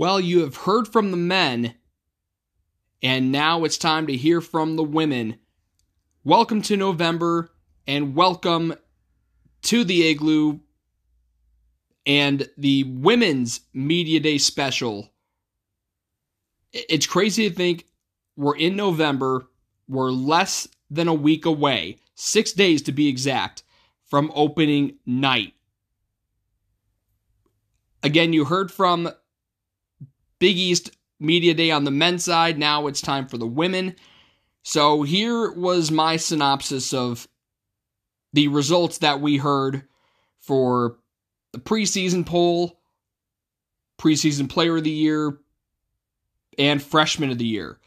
Well, you have heard from the men, and now it's time to hear from the women. Welcome to November, and welcome to the Igloo and the Women's Media Day special. It's crazy to think we're in November, we're less than a week away, six days to be exact, from opening night. Again, you heard from Big East Media Day on the men's side. Now it's time for the women. So here was my synopsis of the results that we heard for the preseason poll, preseason player of the year, and freshman of the year.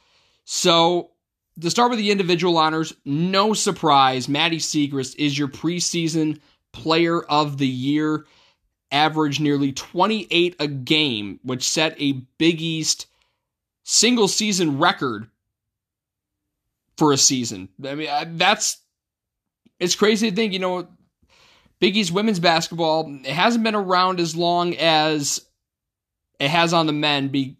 So to start with the individual honors, no surprise, Maddie Siegrist is your preseason player of the year. Averaged nearly 28 a game, which set a Big East single season record for a season. I mean, that's it's crazy to think, you know, Big East women's basketball it hasn't been around as long as it has on the men be,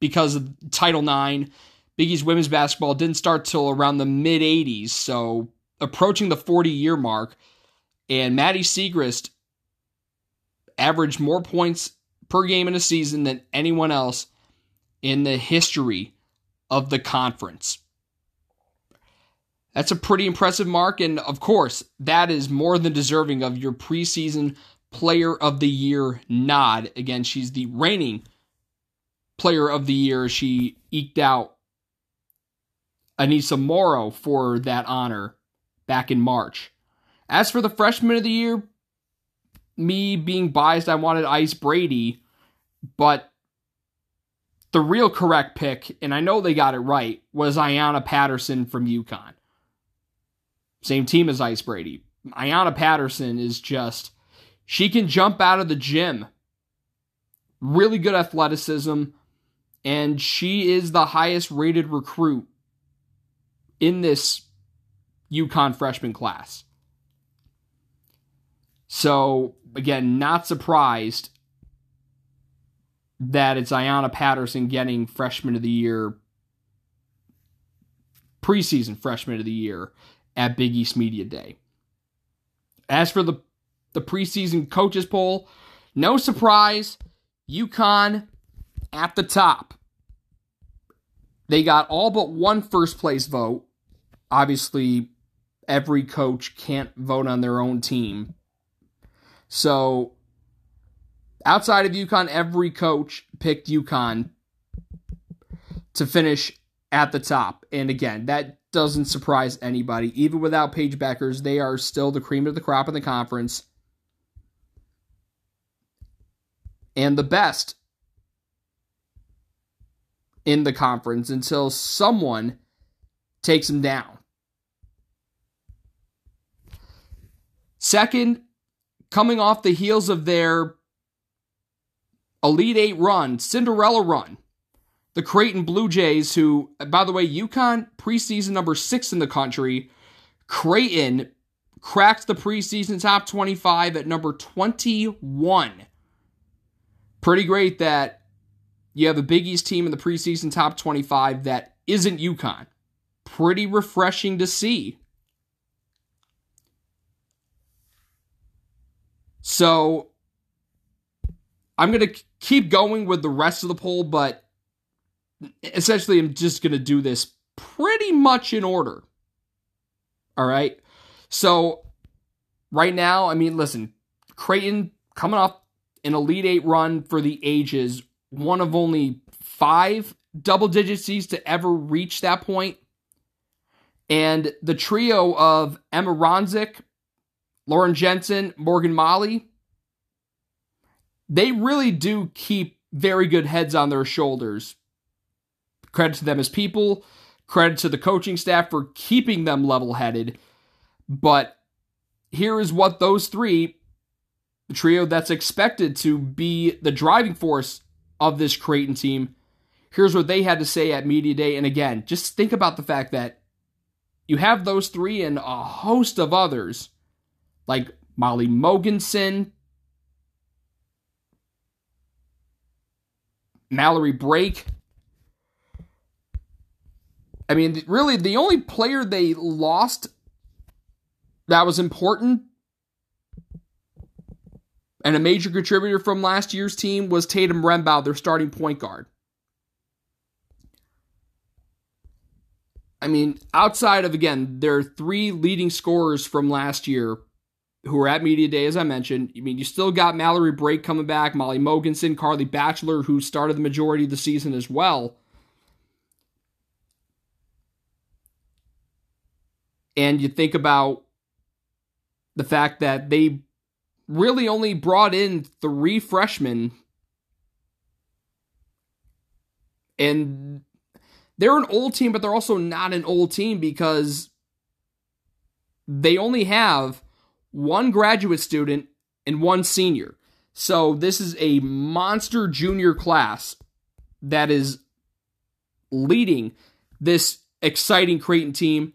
because of Title IX. Big East women's basketball didn't start till around the mid 80s, so approaching the 40 year mark. And Maddie Siegrist averaged more points per game in a season than anyone else in the history of the conference. That's a pretty impressive mark, and of course, that is more than deserving of your preseason player of the year nod. Again, she's the reigning player of the year. She eked out Aneesah Morrow for that honor back in March. As for the freshman of the year, me being biased, I wanted Ice Brady, but the real correct pick, and I know they got it right, was Ayanna Patterson from UConn. Same team as Ice Brady. Ayanna Patterson is just, she can jump out of the gym. Really good athleticism, and she is the highest rated recruit in this UConn freshman class. So, again, not surprised that it's Ayanna Patterson getting freshman of the year, preseason freshman of the year at Big East Media Day. As for the, the preseason coaches poll, no surprise, UConn at the top. They got all but one first place vote. Obviously, every coach can't vote on their own team. So outside of UConn, every coach picked UConn to finish at the top. And again, that doesn't surprise anybody. Even without Paige Bueckers, they are still the cream of the crop in the conference. And the best in the conference until someone takes them down. Second, coming off the heels of their Elite Eight run, Cinderella run, the Creighton Blue Jays, who, by the way, UConn preseason number six in the country, Creighton cracked the preseason top 25 at number 21. Pretty great that you have a Big East team in the preseason top 25 that isn't UConn. Pretty refreshing to see. So I'm going to keep going with the rest of the poll, but essentially I'm just going to do this pretty much in order. All right. So right now, I mean, listen, Creighton coming off an Elite Eight run for the ages, one of only five double digit seeds to ever reach that point. And the trio of Emma Ronsiek, Lauren Jensen, Morgan Maly, they really do keep very good heads on their shoulders. Credit to them as people, credit to the coaching staff for keeping them level headed. But here is what those three, the trio that's expected to be the driving force of this Creighton team, here's what they had to say at Media Day. And again, just think about the fact that you have those three and a host of others like Molly Mogensen, Mallory Brake. I mean, really, the only player they lost that was important and a major contributor from last year's team was Tatum Rembao, their starting point guard. I mean, outside of, again, their three leading scorers from last year who are at Media Day, as I mentioned, I mean, you still got Mallory Brake coming back, Molly Mogensen, Carly Bachelor, who started the majority of the season as well. And you think about the fact that they really only brought in three freshmen. And they're an old team, but they're also not an old team because they only have one graduate student and one senior. So this is a monster junior class that is leading this exciting Creighton team.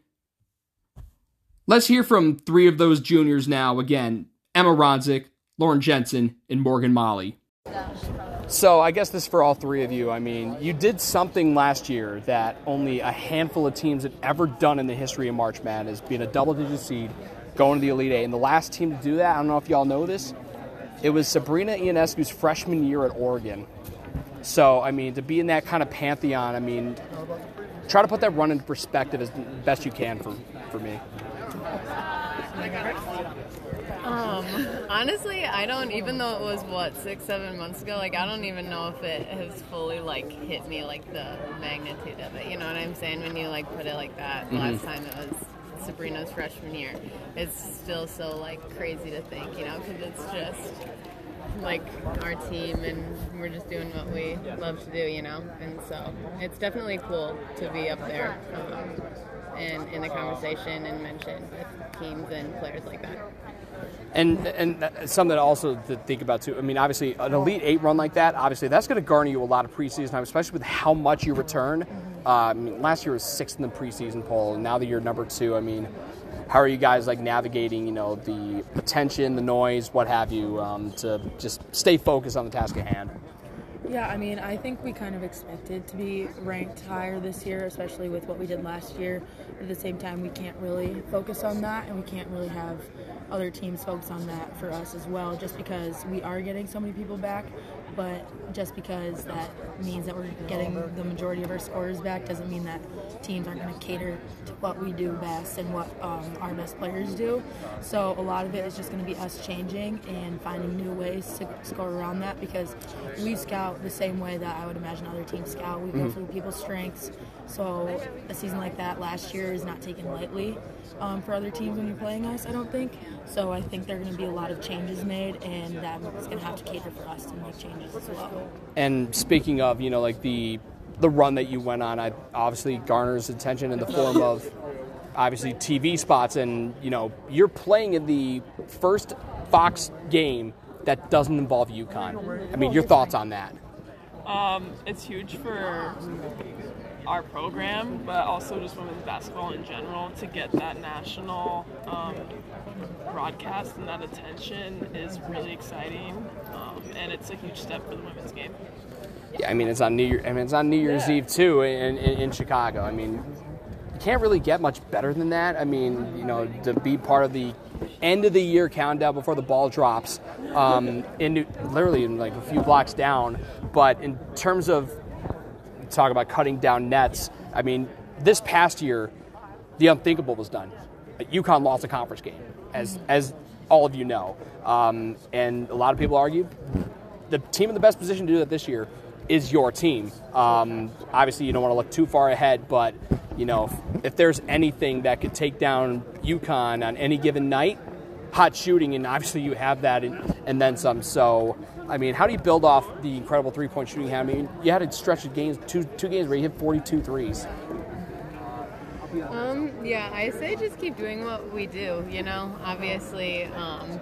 Let's hear from three of those juniors now. Again, Emma Ronsiek, Lauren Jensen, and Morgan Maly. So I guess this for all three of you. I mean, you did something last year that only a handful of teams had ever done in the history of March Madness, being a double-digit seed, going to the Elite Eight. And the last team to do that, I don't know if y'all know this, it was Sabrina Ionescu's freshman year at Oregon. So, I mean, to be in that kind of pantheon, I mean, try to put that run into perspective as best you can for, for me. Um, honestly, I don't. Even though it was what six, seven months ago, like I don't even know if it has fully like hit me like the magnitude of it. You know what I'm saying? When you like put it like that. Mm-hmm. Last time it was Sabrina's freshman year. It's still so like crazy to think, you know, because it's just like our team and we're just doing what we love to do, you know. And so it's definitely cool to be up there. Um, and in the conversation and mentioned with teams and players like that. And and something also to think about too. I mean, obviously, an elite eight run like that, obviously, that's going to garner you a lot of preseason time, especially with how much you return. Mean, last year was sixth in the preseason poll, and now that you're number two, I mean, how are you guys like navigating, you know, the attention, the noise, what have you, um, to just stay focused on the task at hand? Yeah, I mean, I think we kind of expected to be ranked higher this year, especially with what we did last year. At the same time, we can't really focus on that, and we can't really have other teams focus on that for us as well, just because we are getting so many people back. But just because that means that we're getting the majority of our scorers back doesn't mean that teams aren't going to cater to what we do best and what um, our best players do. So a lot of it is just going to be us changing and finding new ways to score around that because we scout the same way that I would imagine other teams scout. We go mm-hmm. for people's strengths. So a season like that last year is not taken lightly um, for other teams when you're playing us, I don't think. So I think there are going to be a lot of changes made, and that is going to have to cater for us to make changes as well. And speaking of, you know, like the the run that you went on, I obviously garners attention in the form of obviously TV spots, and you know, you're playing in the first Fox game that doesn't involve UConn. I mean, your thoughts on that? Um, it's huge for our program, but also just women's basketball in general to get that national um, broadcast and that attention is really exciting, um, and it's a huge step for the women's game. Yeah, I mean it's on New Year. I mean it's on New Year's yeah. Eve too in, in, in Chicago. I mean, you can't really get much better than that. I mean, you know, to be part of the end of the year countdown before the ball drops, um, in literally in like a few blocks down. But in terms of talk about cutting down nets. I mean, this past year, the unthinkable was done. UConn lost a conference game, as as all of you know, um, and a lot of people argue the team in the best position to do that this year is your team. Um, obviously, you don't want to look too far ahead, but you know if, if there's anything that could take down UConn on any given night, hot shooting, and obviously you have that, and, and then some. So I mean, how do you build off the incredible three point shooting? I mean, you had a stretch of games, two two games where you hit 42 threes. Um, yeah, I say just keep doing what we do. You know, obviously, um,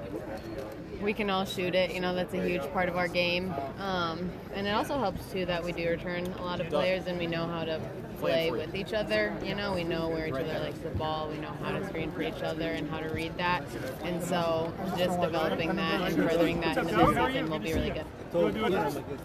we can all shoot it. You know, that's a huge part of our game. Um, and it also helps too that we do return a lot of players and we know how to play with each other. You know, we know where each other likes the ball. We know how to screen for each other and how to read that. And so, just developing that and furthering that into this season will be really good.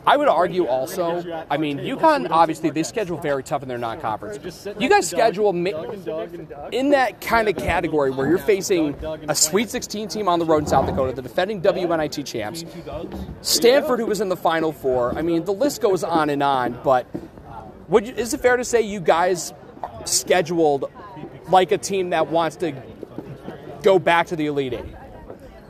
I would argue also. I mean, UConn obviously they schedule very tough in their non-conference. You guys schedule in that kind of category where you're facing a Sweet 16 team on the road in South Dakota, the defending WNIT champs, Stanford, who was in the Final Four. I mean, the list goes on and on. But would you, is it fair to say you guys scheduled like a team that wants to go back to the Elite Eight?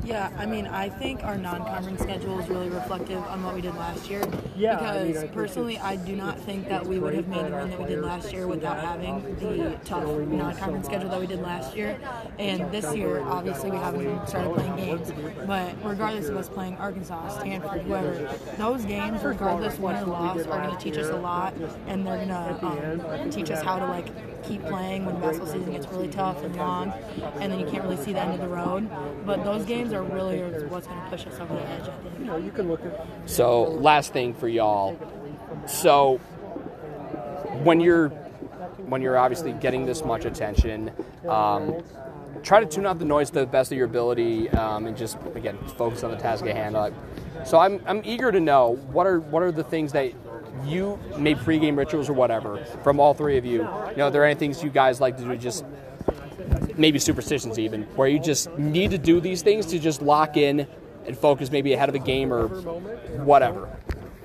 Yeah, I mean, I think our non-conference schedule is really reflective on what we did last year. Yeah, because I mean, I personally, I do not think that we would have made the run that we did last year without having the tough non-conference schedule that we did last year. And this year, obviously, we haven't started playing games. But regardless of us playing Arkansas, Stanford, whoever, those games, regardless of win or loss, are going to teach us a lot, and they're going to um, teach us how to like keep playing when basketball season gets really tough and long, and then you can't really see the end of the road. But those games are really what's going to push us over the edge. I think. You you can look at So, last thing for y'all. So, when you're when you're obviously getting this much attention, um, try to tune out the noise to the best of your ability, um, and just again focus on the task at hand. Like, so, I'm I'm eager to know what are what are the things that you made pregame rituals or whatever from all three of you. You know, are there any things you guys like to do just maybe superstitions even, where you just need to do these things to just lock in and focus maybe ahead of a game or whatever.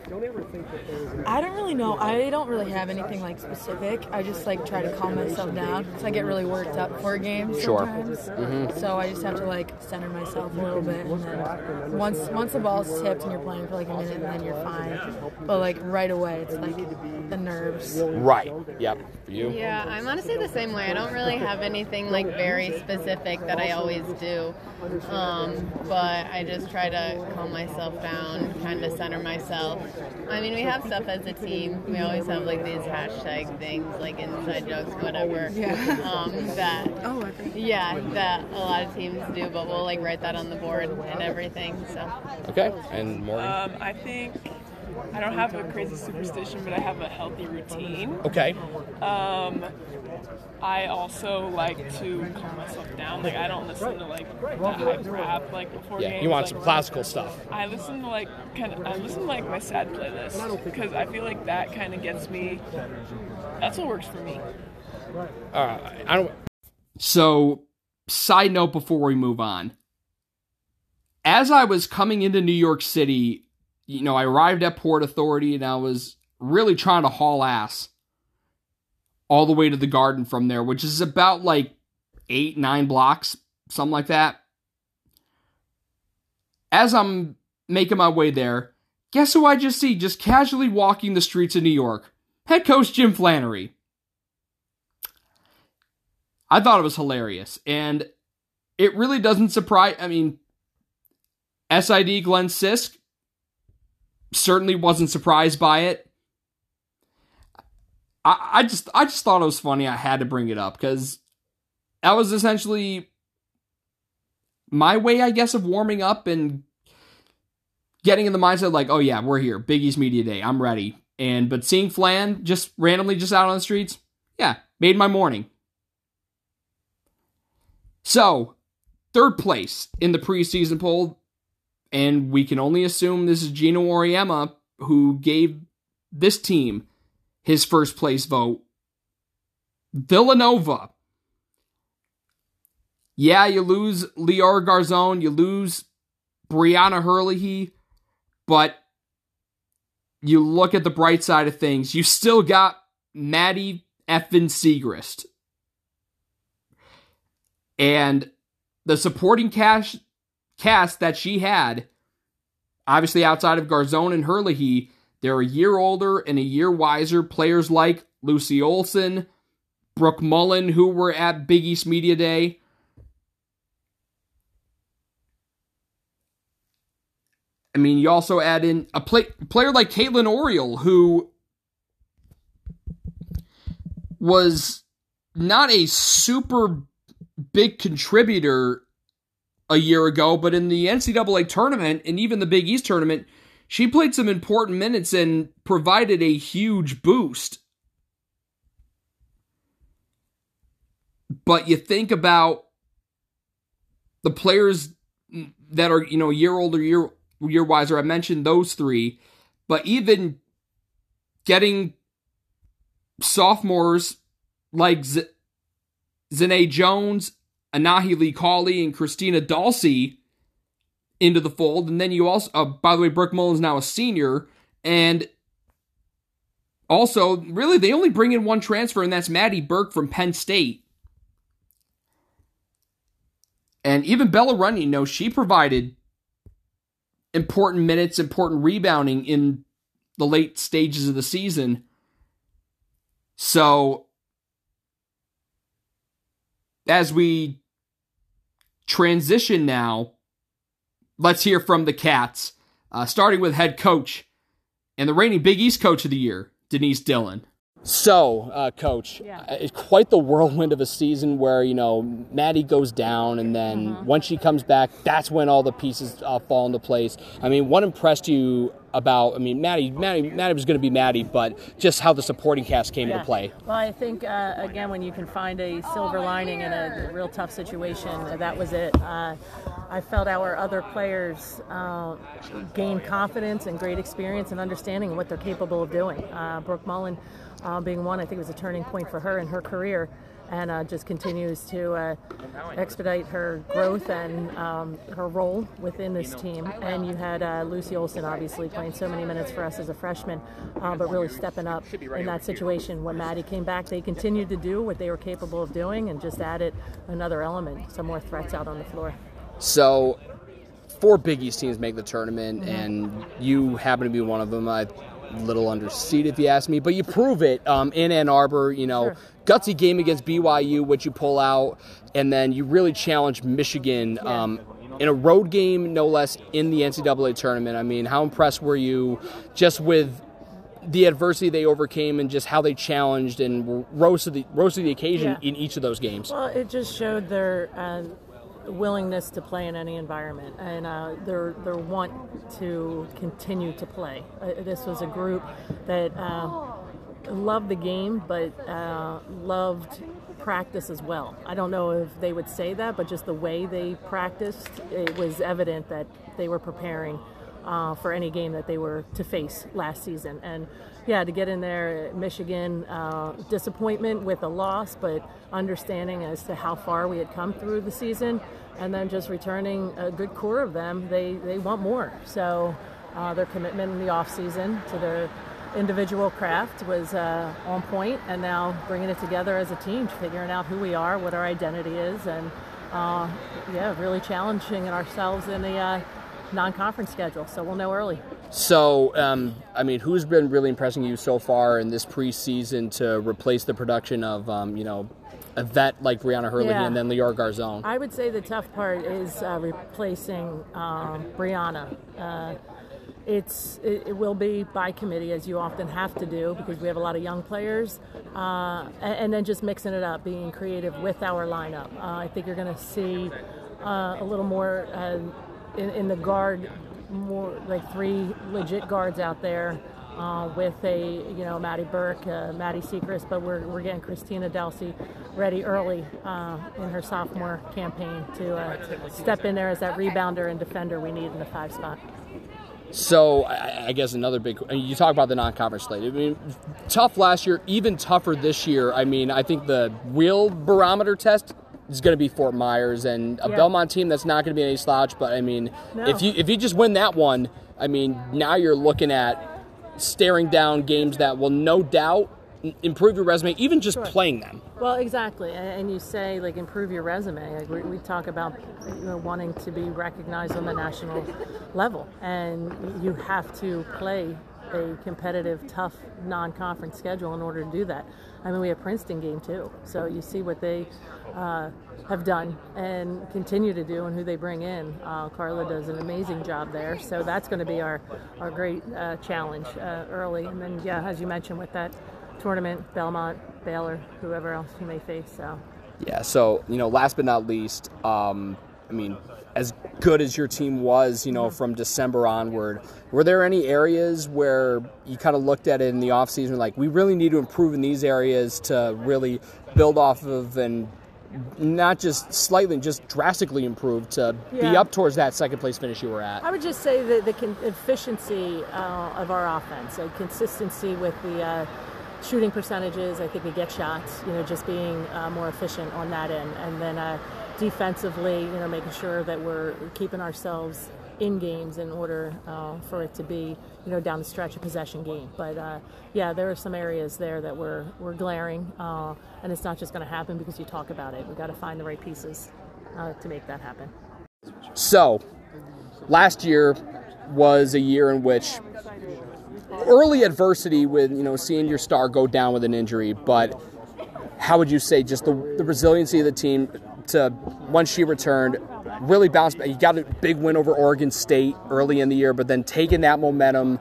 Don't ever think that there is I don't really know. I don't really have anything like specific. I just like try to calm myself down because I get really worked up for games Sure. sometimes. So I just have to like center myself a little bit, and then once once the ball's tipped and you're playing for like a minute, and then you're fine. But like right away, it's like the nerves. Right. Yep. For you. Yeah, I'm honestly the same way. I don't really have anything like very specific that I always do. Um, but I just try to calm myself down, kind of center myself. I mean, we have stuff as a team. We always have like these hashtag things, like inside jokes, whatever. Yeah. Um, that Oh, I think. yeah, that a lot of teams do, but we'll like write that on the board and everything. So Okay. And Morgan. Um, I think I don't have a crazy superstition, but I have a healthy routine. Okay. Um, I also like to calm myself down. Like I don't listen to like that hype rap like before Yeah. games. You want like, some classical stuff. I listen to like kind of I listen to like my sad playlist because I feel like that kind of gets me. That's what works for me. All right. I don't. So, side note before we move on. As I was coming into New York City, you know, I arrived at Port Authority and I was really trying to haul ass all the way to the garden from there, which is about like eight, nine blocks, something like that. As I'm making my way there, guess who I just see just casually walking the streets of New York? Head coach Jim Flanery. I thought it was hilarious. And it really doesn't surprise. I mean, SID Glenn Sisk certainly wasn't surprised by it. I, I just I just thought it was funny. I had to bring it up because that was essentially my way, I guess, of warming up and getting in the mindset like, oh yeah, we're here, Biggie's Media Day, I'm ready. And but seeing Flan just randomly just out on the streets, yeah, made my morning. So, third place in the preseason poll, and we can only assume this is Geno Auriemma who gave this team his first place vote. Villanova. Yeah, you lose Lior Garzon, you lose Brianna Herlihy, but you look at the bright side of things, you still got Maddie effin Siegrist. And the supporting cast cast that she had, obviously outside of Garzon and Herlihy, they're a year older and a year wiser. Players like Lucy Olsen, Brooke Mullin, who were at Big East Media Day. I mean, you also add in a play, player like Kaitlyn Orihel, who was not a super big contributor a year ago, but in the NCAA tournament and even the Big East tournament, she played some important minutes and provided a huge boost. But you think about the players that are, you know, a year older, year year wiser. I mentioned those three, but even getting sophomores like Z- Zane Jones, Anahi Lee Cauley, and Christina Dalce into the fold. And then you also, uh, by the way, Brooke Mullin's now a senior. And also, really, they only bring in one transfer, and that's Maddie Burke from Penn State. And even Bella Runyan, you know, she provided important minutes, important rebounding in the late stages of the season. So, as we transition now, let's hear from the Cats, uh, starting with head coach and the reigning Big East coach of the year, Denise Dillon. So, uh, coach, Yeah. uh, it's quite the whirlwind of a season where you know Maddie goes down, and then Mm-hmm. once she comes back, that's when all the pieces uh, fall into place. I mean, what impressed you about? I mean, Maddie, Maddie, Maddie was going to be Maddie, but just how the supporting cast came into play. Well, I think uh, again, when you can find a silver lining in a real tough situation, that was it. Uh, I felt our other players uh, gained confidence and great experience and understanding of what they're capable of doing. Uh, Brooke Mullin uh, being one, I think it was a turning point for her in her career. And uh, just continues to uh, expedite her growth and um, her role within this team. And you had uh, Lucy Olsen obviously playing so many minutes for us as a freshman, uh, but really stepping up in that situation. When Maddie came back, they continued to do what they were capable of doing and just added another element, some more threats out on the floor. So, four Big East teams make the tournament, Mm-hmm. and you happen to be one of them. I little underseed if you ask me, but you prove it um, in Ann Arbor. You know, Sure. gutsy game against BYU, which you pull out, and then you really challenge Michigan. Um, in a road game, no less, in the NCAA tournament. I mean, how impressed were you just with the adversity they overcame and just how they challenged and rose to the rose to the occasion Yeah. in each of those games? Well, it just showed their uh, willingness to play in any environment and uh, their their want to continue to play. Uh, this was a group that uh, loved the game, but uh, loved practice as well. I don't know if they would say that, but just the way they practiced, it was evident that they were preparing uh, for any game that they were to face last season. And yeah, to get in there, Michigan, uh, disappointment with a loss, but understanding as to how far we had come through the season, and then just returning a good core of them, they, they want more. So uh, their commitment in the offseason to their individual craft was uh, on point, and now bringing it together as a team, figuring out who we are, what our identity is, and uh, yeah, really challenging ourselves in the uh, non-conference schedule. So we'll know early. So, um, I mean, who's been really impressing you so far in this preseason to replace the production of, um, you know, a vet like Brianna Herlihy Yeah. and then Lior Garzon? I would say the tough part is uh, replacing um, Brianna. Uh, it's it, it will be by committee as you often have to do because we have a lot of young players, uh, and, and then just mixing it up, being creative with our lineup. Uh, I think you're going to see uh, a little more uh, in, in the guard, more like three legit guards out there. Uh, with a you know Maddie Burke, uh, Maddie Siegrist, but we're, we're getting Christina Dalce ready early uh, in her sophomore campaign to uh, step in there as that rebounder and defender we need in the five spot. So, I, I guess another big. I mean, you talk about the non-conference slate. I mean, tough last year, even tougher this year. I mean, I think the real barometer test is going to be Fort Myers and a Yeah. Belmont team that's not going to be any slouch. But I mean, No. if you if you just win that one, I mean, now you're looking at staring down games that will no doubt improve your resume, even just Sure. playing them. Well, exactly, and, and you say like improve your resume. Like we, we talk about you know, wanting to be recognized on the national level, and you have to play a competitive, tough non-conference schedule in order to do that. I mean, we have Princeton game too, so you see what they uh, have done and continue to do, and who they bring in. Uh, Carla does an amazing job there, so that's going to be our our great uh, challenge uh, early. And then, yeah, as you mentioned, with that tournament, Belmont, Baylor, whoever else you may face. So. Yeah. So you know, last but not least, um, I mean, as good as your team was, you know, from December onward, were there any areas where you kind of looked at it in the offseason, like we really need to improve in these areas to really build off of and not just slightly, just drastically improve to be up towards that second place finish you were at? I would just say that the con- efficiency uh, of our offense, like consistency with the uh, shooting percentages. I think we get shots. You know, just being uh, more efficient on that end, and then uh, defensively, you know, making sure that we're keeping ourselves in games in order uh, for it to be, you know, down the stretch a possession game. But uh, yeah, there are some areas there that were were glaring, uh, and it's not just going to happen because you talk about it. We got to find the right pieces uh, to make that happen. So, last year was a year in which early adversity with you know seeing your star go down with an injury, but how would you say just the, the resiliency of the team to once she returned really bounced back? You got a big win over Oregon State early in the year, but then taking that momentum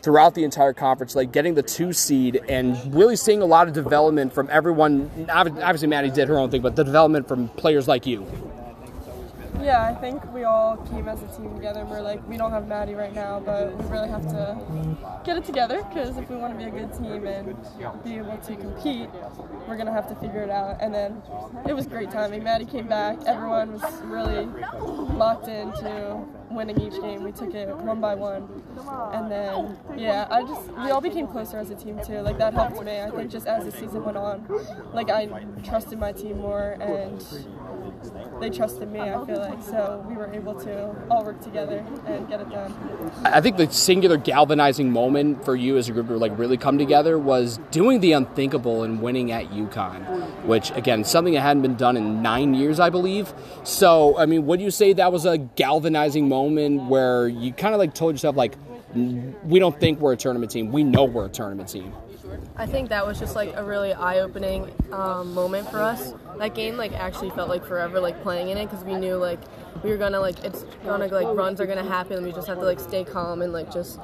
throughout the entire conference, like getting the two seed and really seeing a lot of development from everyone. Obviously, Maddie did her own thing, but the development from players like you. Yeah, I think we all came as a team together we're like, we don't have Maddie right now, but we really have to get it together because if we want to be a good team and be able to compete, we're going to have to figure it out. And then it was great timing. Maddie came back. Everyone was really locked into winning each game. We took it one by one. And then, yeah, I just, we all became closer as a team too. Like that helped me. I think just as the season went on, like I trusted my team more and they trusted me, I feel like. So we were able to all work together and get it done. I think the singular galvanizing moment for you as a group to like really come together was doing the unthinkable and winning at UConn, which again something that hadn't been done in nine years, I believe. So, I mean, would you say that was a galvanizing moment where you kind of like told yourself like, we don't think we're a tournament team, we know we're a tournament team. I think that was just like a really eye-opening um, moment for us. That game like actually felt like forever like playing in it because we knew like we were gonna like it's gonna like runs are gonna happen. We just have to like stay calm and like just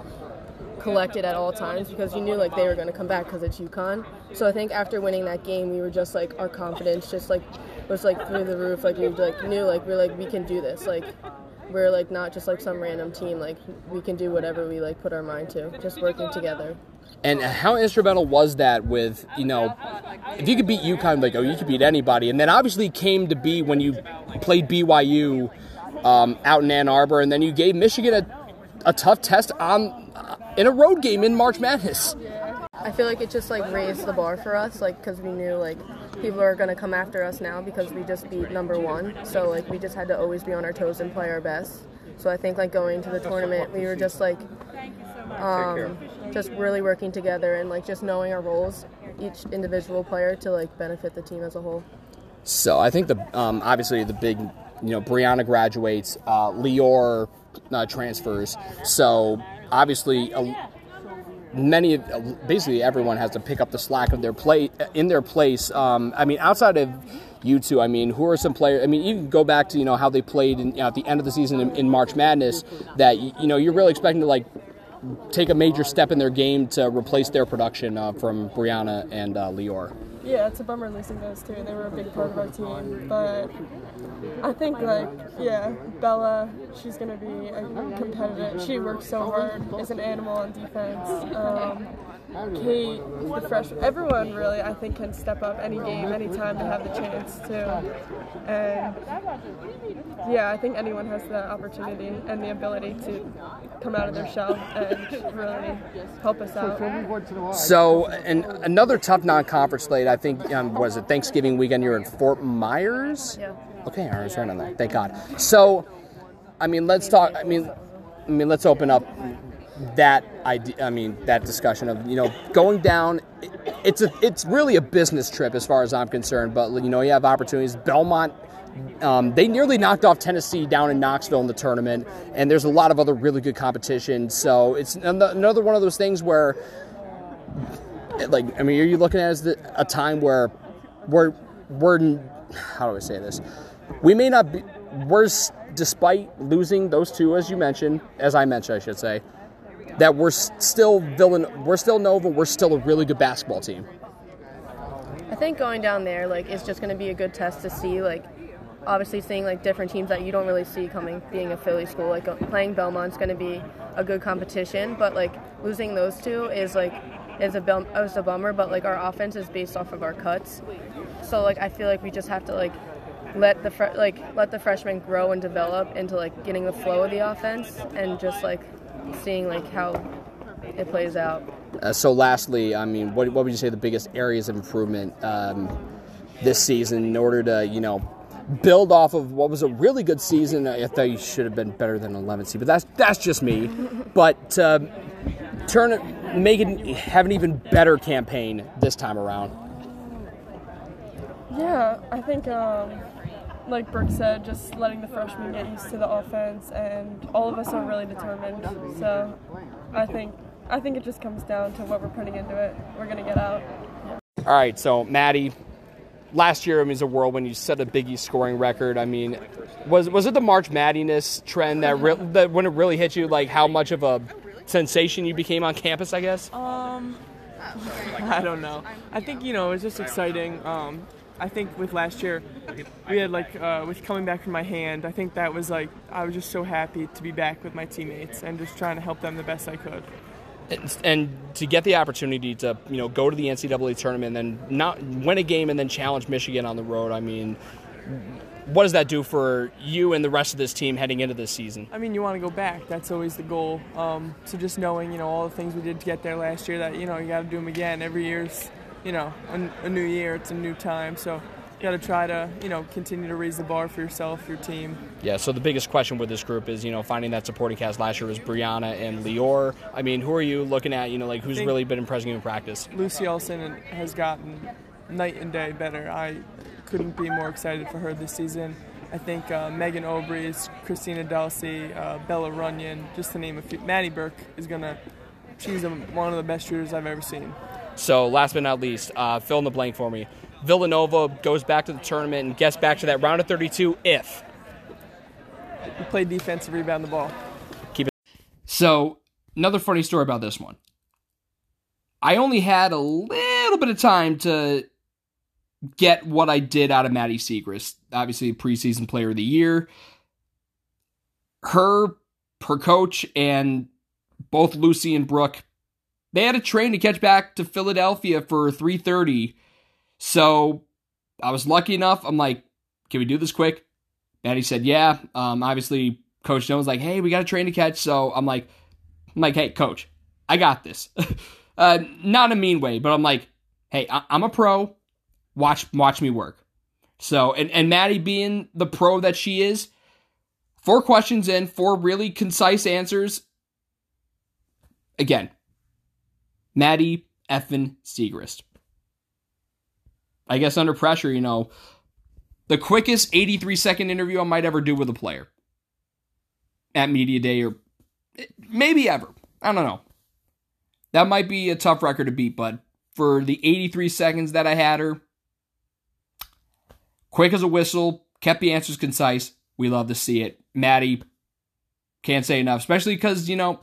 collect it at all times because you knew like they were gonna come back because it's UConn. So I think after winning that game, we were just like our confidence just like was like through the roof. Like we like knew like we're like we can do this. Like we're like not just like some random team. Like we can do whatever we like put our mind to. Just working together. And how instrumental was that with, you know, if you could beat UConn, like, oh, you could beat anybody. And then obviously came to be when you played BYU um, out in Ann Arbor, and then you gave Michigan a, a tough test on in a road game in March Madness. I feel like it just like raised the bar for us, like because we knew like people are gonna come after us now because we just beat number one. So like we just had to always be on our toes and play our best. So I think like going to the tournament, we were just like um, just really working together and like just knowing our roles, each individual player to like benefit the team as a whole. So I think the um, obviously the big, you know, Brianna graduates, uh, Lior uh, transfers. So obviously, uh, many, of- basically everyone has to pick up the slack of their play in their place. Um, I mean, outside of you two, I mean, who are some players? I mean, you can go back to you know how they played in, you know, at the end of the season in, in March Madness. That you know you're really expecting to like take a major step in their game to replace their production uh, from Brianna and uh, Lior. Yeah, it's a bummer losing those two. They were a big part of our team, but I think like yeah, Bella, she's gonna be a competitive. She works so hard, is an animal on defense. Um, Kate, the freshman, everyone really I think can step up any game, anytime they have the chance to. And yeah, I think anyone has the opportunity and the ability to come out of their shell and really help us out. So, and another tough non-conference slate. I think um, was it Thanksgiving weekend. You're in Fort Myers. Yeah. Okay, I was right on that. Thank God. So, I mean, let's talk. I mean, I mean, let's open up that idea. I mean, that discussion of you know going down. It's a it's really a business trip as far as I'm concerned. But you know, you have opportunities. Belmont. Um, they nearly knocked off Tennessee down in Knoxville in the tournament, and there's a lot of other really good competition. So it's another one of those things where like I mean, are you looking at as a time where we're we're how do I say this? We may not be we're despite losing those two as you mentioned, as I mentioned, I should say, that we're still villain. We're still Nova. We're still a really good basketball team. I think going down there like is just going to be a good test to see like obviously seeing like different teams that you don't really see coming being a Philly school like uh, playing Belmont's going to be a good competition but like losing those two is like is a bum- is a bummer. But like our offense is based off of our cuts, so like I feel like we just have to like let the fre- like let the freshmen grow and develop into like getting the flow of the offense and just like seeing like how it plays out. Uh, so, lastly, I mean, what, what would you say the biggest areas of improvement um, this season in order to, you know, build off of what was a really good season? I thought you should have been better than 11 seed, but that's that's just me. But uh, turn it, make it, have an even better campaign this time around. Yeah, I think, um, like Brooke said, just letting the freshmen get used to the offense, and all of us are really determined. So, I think I think it just comes down to what we're putting into it. We're gonna get out. All right, so Maddie, last year I mean, it was a whirlwind. You set a Big East scoring record. I mean, was was it the March Maddiness trend that re- that when it really hit you, like how much of a sensation you became on campus? I guess. Um, I don't know. I think you know it's just exciting. Um, I think with last year, we had like uh, with coming back from my hand. I think that was like I was just so happy to be back with my teammates and just trying to help them the best I could. And, and to get the opportunity to you know go to the NCAA tournament and then not win a game and then challenge Michigan on the road. I mean, what does that do for you and the rest of this team heading into this season? I mean, you want to go back. That's always the goal. Um, so just knowing, you know, all the things we did to get there last year, that you know, you got to do them again. Every year's, you know, a, a new year. It's a new time. So you got to try to, you know, continue to raise the bar for yourself, your team. Yeah. So the biggest question with this group is, you know, finding that supporting cast. Last year was Brianna and Lior. I mean, who are you looking at? You know, like who's really been impressing you in practice? Lucy Olsen has gotten night and day better. I couldn't be more excited for her this season. I think uh, Megan Obrys, Christina Dalce, uh, Bella Runyan, just to name a few. Maddie Burke is gonna. She's a, one of the best shooters I've ever seen. So last but not least, uh, fill in the blank for me. Villanova goes back to the tournament and gets back to that round of 32 if. We play defense to rebound the ball. Keep it. So, another funny story about this one. I only had a little bit of time to get what I did out of Maddie Siegrist. Obviously, preseason player of the year. Her, her coach, and both Lucy and Brooke, they had a train to catch back to Philadelphia for 3:30. So, I was lucky enough. I'm like, can we do this quick? Maddie said, yeah. Um, obviously, Coach Jones was like, hey, we got a train to catch. So I'm like, I'm like, hey, Coach, I got this. uh, not in a mean way, but I'm like, hey, I- I'm a pro. Watch, watch me work. So, and and Maddie being the pro that she is, four questions in, four really concise answers. Again, Maddie effin Siegrist. I guess under pressure, you know, the quickest 83 second interview I might ever do with a player at media day or maybe ever. I don't know. That might be a tough record to beat, but for the 83 seconds that I had her, quick as a whistle, kept the answers concise. We love to see it. Maddie, can't say enough, especially because, you know,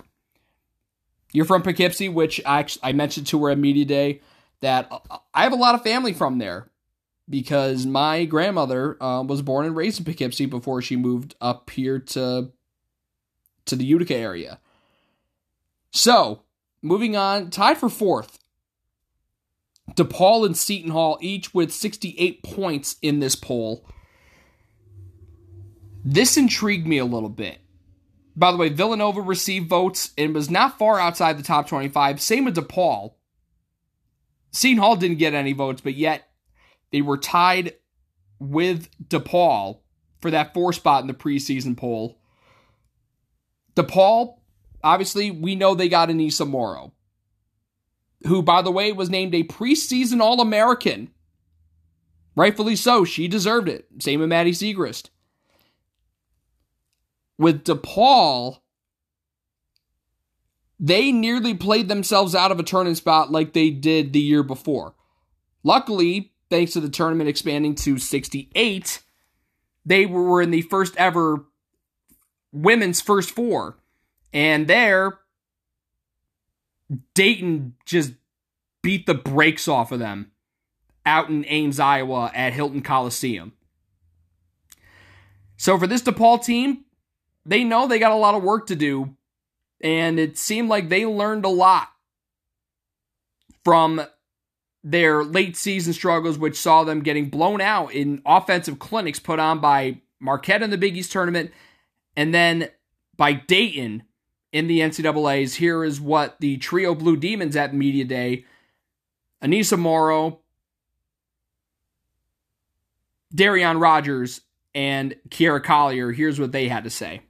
you're from Poughkeepsie, which I, I mentioned to her at media day that I have a lot of family from there because my grandmother uh, was born and raised in Poughkeepsie before she moved up here to to the Utica area. So, moving on, tied for fourth. DePaul and Seton Hall each with 68 points in this poll. This intrigued me a little bit. By the way, Villanova received votes and was not far outside the top 25. Same with DePaul. Seton Hall didn't get any votes, but yet they were tied with DePaul for that four spot in the preseason poll. DePaul, obviously, we know they got Aneesah Morrow, who, by the way, was named a preseason All American. Rightfully so. She deserved it. Same with Maddie Siegrist. With DePaul, they nearly played themselves out of a tournament spot like they did the year before. Luckily, thanks to the tournament expanding to 68, they were in the first ever women's first four. And there, Dayton just beat the brakes off of them out in Ames, Iowa at Hilton Coliseum. So for this DePaul team, they know they got a lot of work to do, and it seemed like they learned a lot from their late season struggles, which saw them getting blown out in offensive clinics put on by Marquette in the Big East tournament, and then by Dayton in the NCAAs. Here is what the trio Blue Demons at Media Day Aneesah Morrow, Darrione Rogers, and Kiera Collier. Here's what they had to say.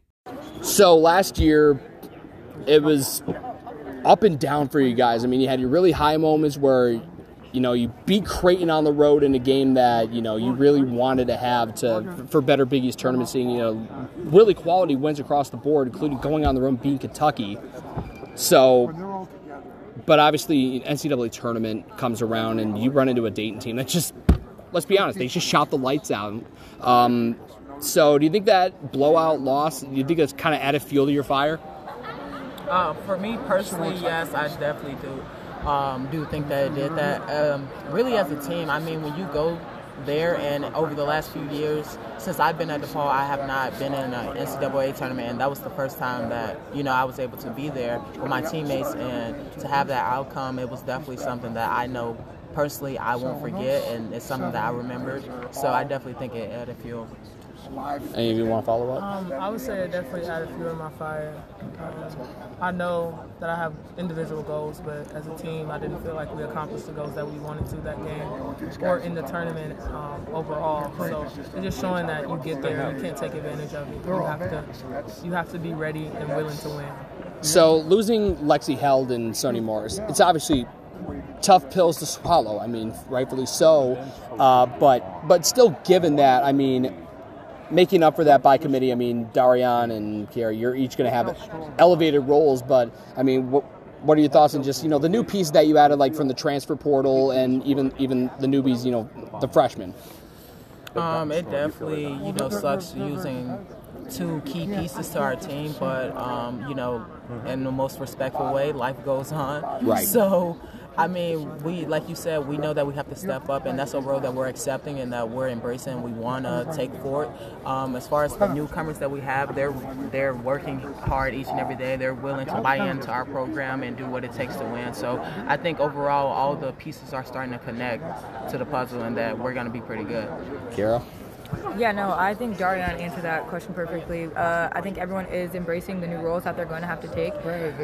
So last year, it was up and down for you guys. I mean, you had your really high moments where you know, you beat Creighton on the road in a game that, you know, you really wanted to have to for better Big East tournament seeing, you know, really quality wins across the board, including going on the road beating Kentucky. So but obviously NCAA tournament comes around and you run into a Dayton team that just let's be honest, they just shot the lights out. Um, so do you think that blowout loss, do you think it's kind of added fuel to your fire? Uh, for me personally, yes, I definitely do um, do think that it did that. Um, really, as a team, I mean, when you go there and over the last few years, since I've been at DePaul, I have not been in an NCAA tournament, and that was the first time that you know I was able to be there with my teammates, and to have that outcome, it was definitely something that I know personally I won't forget, and it's something that I remembered. So I definitely think it added fuel. Any of you want to follow up? Um, I would say it definitely added fuel in my fire. Um, I know that I have individual goals, but as a team, I didn't feel like we accomplished the goals that we wanted to that game or in the tournament um, overall. So it's just showing that you get there you can't take advantage of it. You have to, you have to be ready and willing to win. So losing Lexi Held and Sonya Morris, it's obviously tough pills to swallow. I mean, rightfully so. Uh, but but still, given that, I mean, making up for that by committee, I mean, Darrione and Kiera, you're each going to have elevated roles, but I mean, what, what are your thoughts on just you know the new piece that you added, like from the transfer portal, and even even the newbies, you know, the freshmen? Um, it definitely you know sucks using two key pieces to our team, but um, you know, in the most respectful way, life goes on. Right. So I mean, we like you said, we know that we have to step up, and that's a role that we're accepting and that we're embracing. We want to take forward. Um, as far as the newcomers that we have, they're they're working hard each and every day. They're willing to buy into our program and do what it takes to win. So I think overall, all the pieces are starting to connect to the puzzle, and that we're going to be pretty good. Kira. Yeah, no, I think Darrione answered that question perfectly. Uh, I think everyone is embracing the new roles that they're going to have to take.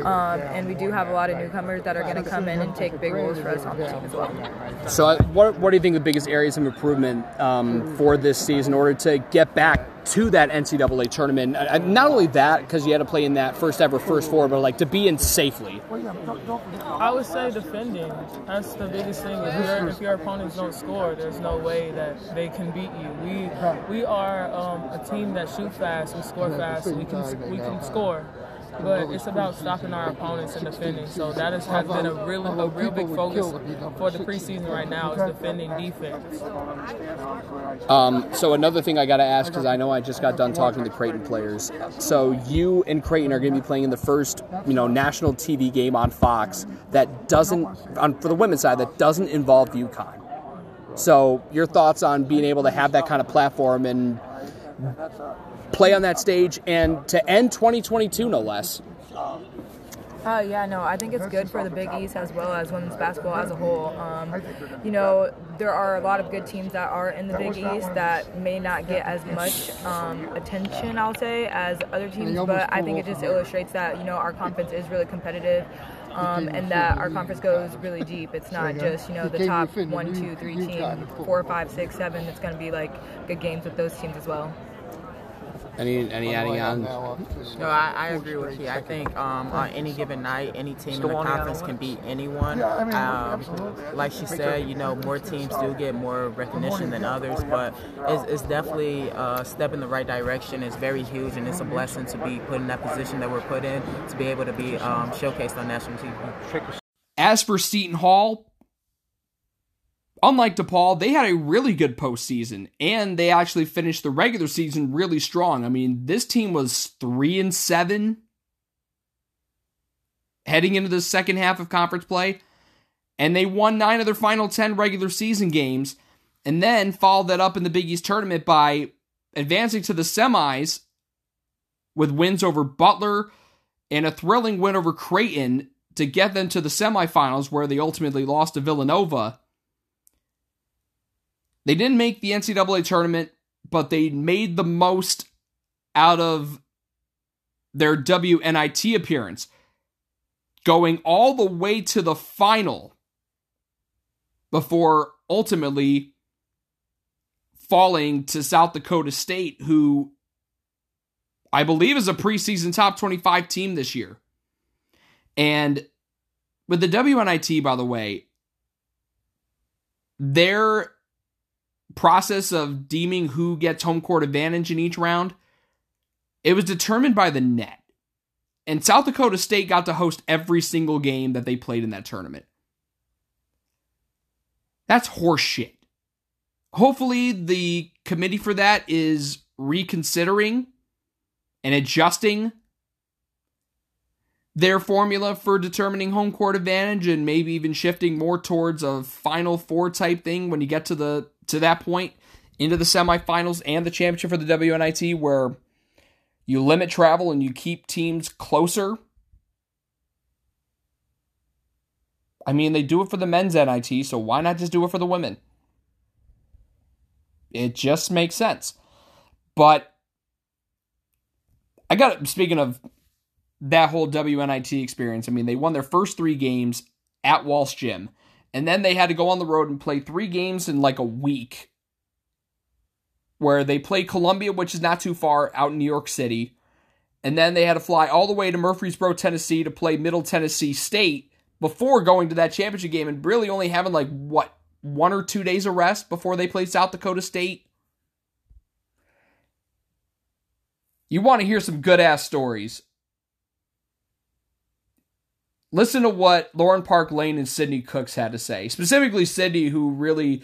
Um, and we do have a lot of newcomers that are going to come in and take big roles for us on the team as well. So, uh, what, what do you think the biggest areas of improvement um, for this season in order to get back to that NCAA tournament. Not only that, because you had to play in that first ever first four, but like to be in safely. I would say defending. That's the biggest thing. If, your if your opponents don't score, there's no way that they can beat you. We we are um, a team that shoot fast, we score fast, we can we can score but it's about stopping our opponents and defending. So that has, been a real, a real big focus for the preseason right now is defending defense. Um, so another thing I got to ask because I know I just got done talking to Creighton players. So you and Creighton are going to be playing in the first, you know, national TV game on Fox that doesn't, on, for the women's side, that doesn't involve UConn. So your thoughts on being able to have that kind of platform and play on that stage and to end 2022 no less. Uh, yeah, no, I think it's good for the Big East as well as women's basketball as a whole. Um, you know, there are a lot of good teams that are in the Big East that may not get as much um, attention, I'll say, as other teams, but I think it just illustrates that, you know, our conference is really competitive. Um, and that our conference goes really deep. It's not just you know the top one, two, three team, four, five, six, seven. It's going to be like good games with those teams as well. Any any adding on? No, I, I agree with you. I think um, on any given night, any team in the conference can beat anyone. Um, like she said, you know, more teams do get more recognition than others, but it's, it's definitely a step in the right direction. It's very huge, and it's a blessing to be put in that position that we're put in to be able to be um, showcased on national TV. As for Seton Hall, unlike DePaul, they had a really good postseason, and they actually finished the regular season really strong. I mean, this team was three and seven heading into the second half of conference play, and they won nine of their final ten regular season games, and then followed that up in the Big East tournament by advancing to the semis with wins over Butler and a thrilling win over Creighton to get them to the semifinals where they ultimately lost to Villanova. They didn't make the NCAA tournament, but they made the most out of their WNIT appearance, going all the way to the final before ultimately falling to South Dakota State, who I believe is a preseason top 25 team this year. And with the WNIT, by the way, their process of deeming who gets home court advantage in each round, it was determined by the net. And South Dakota State got to host every single game that they played in that tournament. That's horseshit. Hopefully, the committee for that is reconsidering and adjusting their formula for determining home court advantage and maybe even shifting more towards a final four type thing when you get to the to that point into the semifinals and the championship for the WNIT where you limit travel and you keep teams closer. I mean, they do it for the men's NIT, so why not just do it for the women? It just makes sense. But I got speaking of that whole WNIT experience. I mean, they won their first 3 games at Walsh Gym, and then they had to go on the road and play 3 games in like a week. Where they play Columbia, which is not too far out in New York City, and then they had to fly all the way to Murfreesboro, Tennessee to play Middle Tennessee State before going to that championship game and really only having like what one or two days of rest before they play South Dakota State. You want to hear some good ass stories. Listen to what Lauren Park Lane and Sydney Cooks had to say. Specifically, Sydney, who really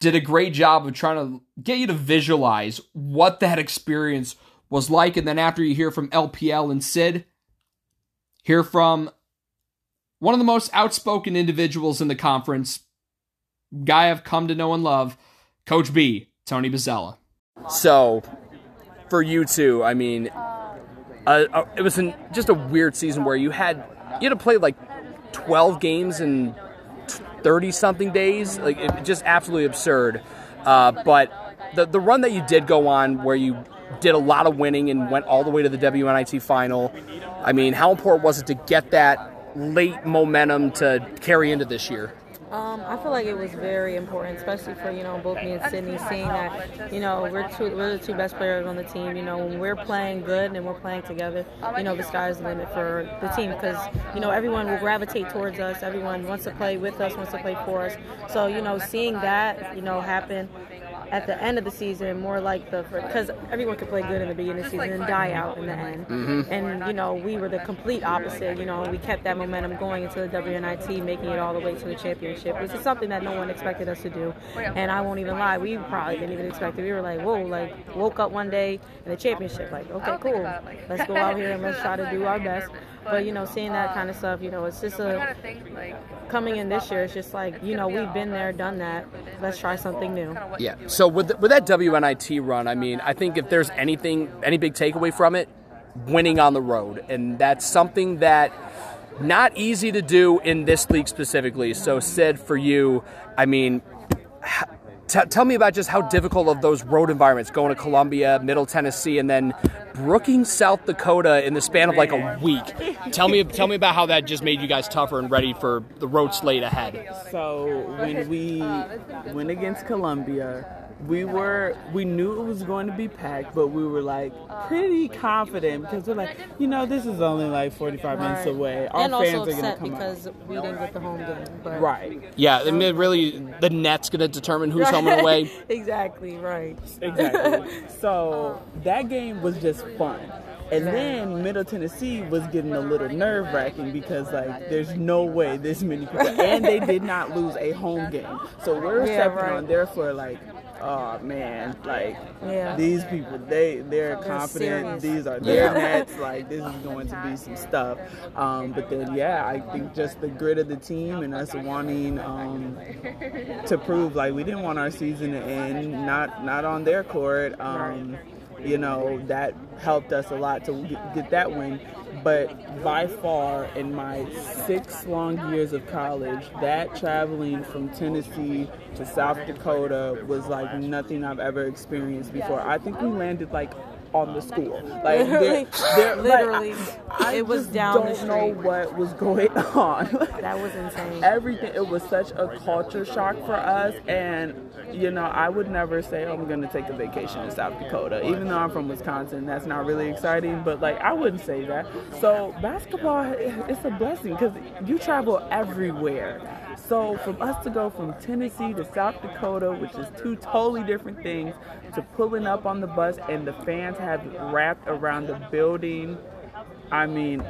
did a great job of trying to get you to visualize what that experience was like. And then after you hear from LPL and Sid, hear from one of the most outspoken individuals in the conference, guy I've come to know and love, Coach B, Tony Bozzella. So, for you two, I mean, uh, uh, it was an, just a weird season where you had you had to play like twelve games in thirty something days, like it, just absolutely absurd. Uh, but the the run that you did go on, where you did a lot of winning and went all the way to the WNIT final. I mean, how important was it to get that late momentum to carry into this year? Um, I feel like it was very important, especially for you know both me and Sydney, seeing that you know we're two, we're the two best players on the team. You know when we're playing good and we're playing together, you know the sky's the limit for the team because you know everyone will gravitate towards us. Everyone wants to play with us, wants to play for us. So you know seeing that you know happen at the end of the season, more like the because everyone could play good in the beginning of the season and die out in the end. Mm-hmm. And you know, we were the complete opposite. You know, we kept that momentum going into the WNIT, making it all the way to the championship, which is something that no one expected us to do. And I won't even lie, we probably didn't even expect it. We were like, whoa, like woke up one day in the championship, like, okay, cool, let's go out here and let's try to do our best. But you know, seeing that kind of stuff, you know, it's just a coming in this year. It's just like you know, we've been there, done that. Let's try something new. Yeah. So with with that WNIT run, I mean, I think if there's anything, any big takeaway from it, winning on the road, and that's something that not easy to do in this league specifically. So, Sid, for you, I mean. T- tell me about just how oh, difficult of those road environments going to Columbia, Middle Tennessee, and then Brookings, South Dakota in the span of like a week. Tell me, tell me about how that just made you guys tougher and ready for the road slate ahead. So when we went against Columbia, we were we knew it was going to be packed, but we were like pretty confident because we're like, you know, this is only like 45 minutes away. Our and fans also are going to upset come because out. we didn't get the home game. But Right. Yeah, I mean, really, the net's going to determine who's home and away. exactly right. Exactly. so that game was just fun. And then Middle Tennessee was getting a little nerve wracking because like there's no way this many people and they did not lose a home game. So we're Yeah, stepping right. on their floor like, oh man, like Yeah. these people they they're confident. These are their nets. Like this is going to be some stuff. Um, but then yeah, I think just the grit of the team and us wanting um, to prove like we didn't want our season to end not not on their court. Um, you know, that helped us a lot to get, that win. But by far, in my six long years of college, that traveling from Tennessee to South Dakota was like nothing I've ever experienced before. I think we landed like on the school. Like they're, they're, Literally, like, I, I it was just down the don't know street. what was going on. That was insane. Everything. It was such a culture shock for us, and you know, I would never say oh, I'm going to take a vacation in South Dakota, even though I'm from Wisconsin. That's not really exciting, but like I wouldn't say that. So basketball, it's a blessing because you travel everywhere. So for us to go from Tennessee to South Dakota, which is two totally different things, to pulling up on the bus and the fans have wrapped around the building, I mean,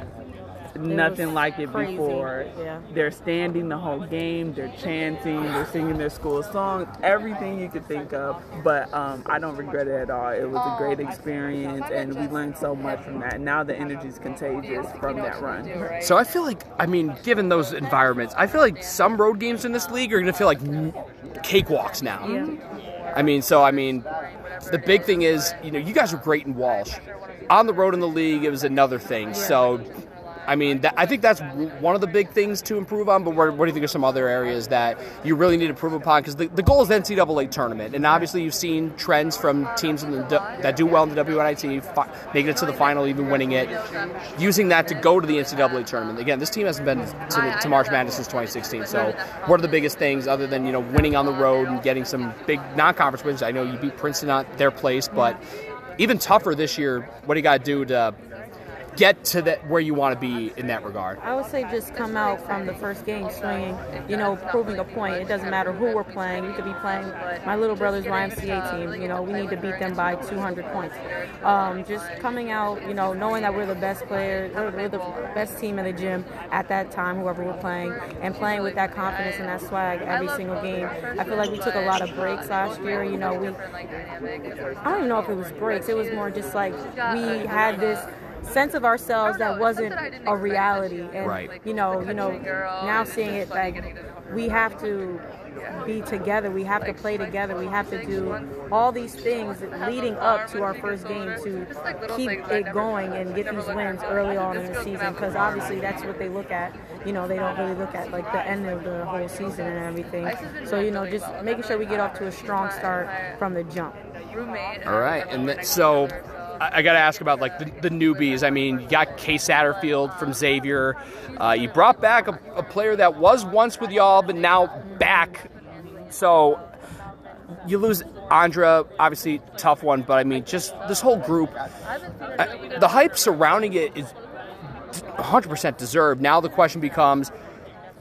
nothing was like it crazy. before. Yeah. They're standing the whole game, they're chanting, they're singing their school songs, everything you could think of. But um, I don't regret it at all. It was a great experience, and we learned so much from that. Now the energy is contagious from that run. So I feel like, I mean, given those environments, I feel like some road games in this league are going to feel like cakewalks now. I mean, so I mean, the big thing is, you know, you guys were great in Walsh. On the road in the league, it was another thing. So, I mean, that, I think that's one of the big things to improve on. But what, what do you think are some other areas that you really need to improve upon? Because the, the goal is the NCAA tournament, and obviously you've seen trends from teams the, that do well in the WNIT, fi- making it to the final, even winning it, using that to go to the NCAA tournament. Again, this team hasn't been to, to March Madness since 2016. So, what are the biggest things other than you know winning on the road and getting some big non-conference wins? I know you beat Princeton at their place, but even tougher this year. What do you got to do to get to that where you want to be in that regard? I would say just come out from the first game swinging, you know, proving a point. It doesn't matter who we're playing. We could be playing my little brother's YMCA team. You know, we need to beat them by 200 points. Um, just coming out, you know, knowing that we're the best player, we're, we're the best team in the gym at that time, whoever we're playing, and playing with that confidence and that swag every single game. I feel like we took a lot of breaks last year. You know, we, I don't even know if it was breaks. It was more just like we had this sense of ourselves that wasn't a reality. and Right. you know you know now seeing it like we have to be together. We have to play together. We have to do all these things leading up to our first game to keep it going and get these wins early on in the season because obviously that's what they look at. You know they don't really look at like the end of the whole season and everything. So you know just making sure we get off to a strong start from the jump. All right, and th- so I, I got to ask about like the, the newbies. I mean, you got Kay Satterfield from Xavier. Uh, you brought back a, a player that was once with y'all, but now back. So you lose Andra, obviously tough one, but I mean, just this whole group, uh, the hype surrounding it is 100% deserved. Now the question becomes,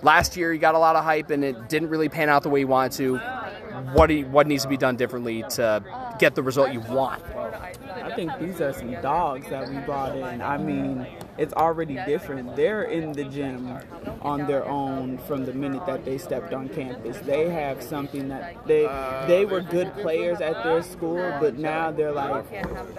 last year you got a lot of hype and it didn't really pan out the way you wanted to. What you, what needs to be done differently to get the result you want? I think these are some dogs that we brought in. I mean, it's already different. They're in the gym on their own from the minute that they stepped on campus. They have something that they they were good players at their school, but now they're like,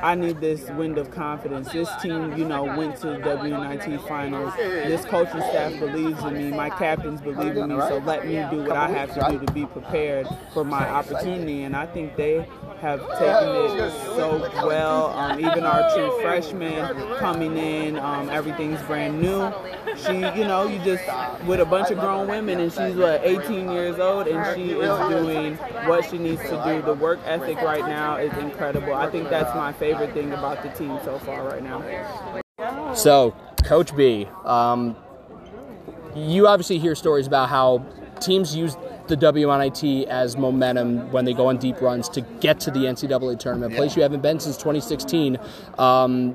I need this wind of confidence. This team, you know, went to the WNIT finals. This coaching staff believes in me. My captains believe in me. So let me do what I have to do to be prepared for my opportunity. And I think they have taken it so well. Um, even our true freshmen coming in, um, everything's brand new. She, you know, you just with a bunch of grown women, and she's what 18 years old, and she is doing what she needs to do. The work ethic right now is incredible. I think that's my favorite thing about the team so far right now. So, Coach B, um, you obviously hear stories about how teams use the WNIT as momentum when they go on deep runs to get to the NCAA tournament, a place you haven't been since 2016. Um,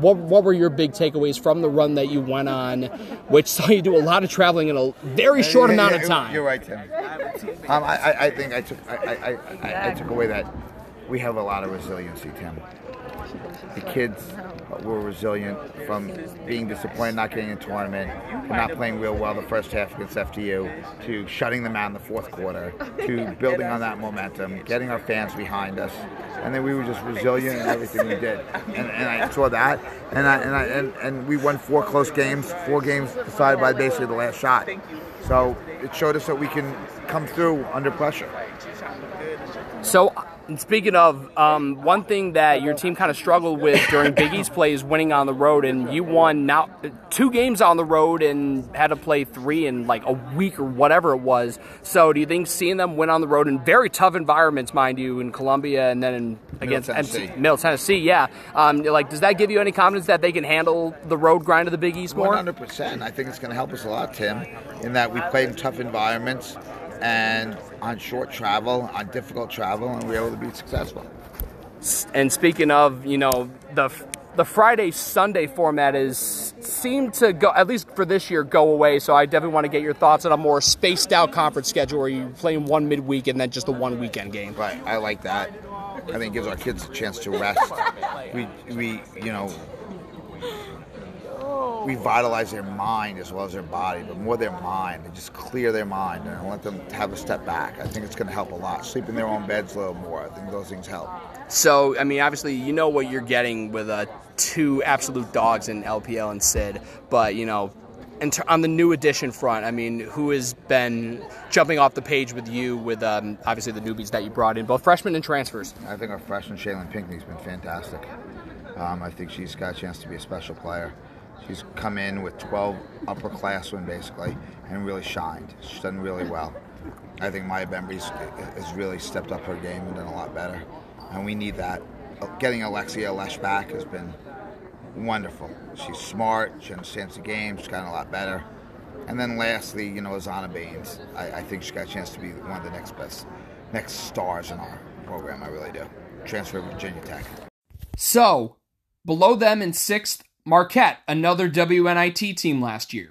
what, what were your big takeaways from the run that you went on, which saw you do a lot of traveling in a very short Yeah, amount yeah, of time? You're right, Tim. Um, I, I, I think I took I, I, I, I took away that we have a lot of resiliency, Tim. The kids were resilient from being disappointed not getting a tournament, to not playing real well the first half against FDU, to shutting them out in the fourth quarter, to building on that momentum, getting our fans behind us, and then we were just resilient in everything we did. And, and I saw that, and I, and, I, and and we won four close games, four games decided by basically the last shot. So it showed us that we can come through under pressure. So And speaking of, um, one thing that your team kind of struggled with during Big East play is winning on the road, and you won now two games on the road and had to play three in like a week or whatever it was. So, do you think seeing them win on the road in very tough environments, mind you, in Columbia and then in, against Tennessee. MC, Middle Tennessee, yeah, um, like does that give you any confidence that they can handle the road grind of the Big East more? 100%. I think it's going to help us a lot, Tim, in that we played in tough environments and on short travel, on difficult travel, and we were able to be successful. And speaking of, you know, the the Friday Sunday format is seemed to go at least for this year go away. So I definitely want to get your thoughts on a more spaced out conference schedule where you playing one midweek and then just a one weekend game. Right. I like that. I think it gives our kids a chance to rest. We we you know revitalize their mind as well as their body, but more their mind. They just clear their mind and let them have a step back. I think it's going to help a lot. Sleep in their own beds a little more. I think those things help. So I mean, obviously, you know what you're getting with uh, two absolute dogs in LPL and Sid, but you know. ter- on the new edition front, I mean, who has been jumping off the page with you with um, obviously the newbies that you brought in, both freshmen and transfers? I think our freshman Shaylin Pinkney's been fantastic. Um, I think she's got a chance to be a special player. She's come in with 12 upperclassmen basically and really shined. She's done really well. I think Maya Bembry's uh, has really stepped up her game and done a lot better. And we need that. Getting Alexia Lesh back has been wonderful. She's smart. She understands the game. She's gotten a lot better. And then lastly, you know, Azana Baines. I, I think she's got a chance to be one of the next best, next stars in our program. I really do. Transfer Virginia Tech. So, below them in sixth, Marquette, another WNIT team last year.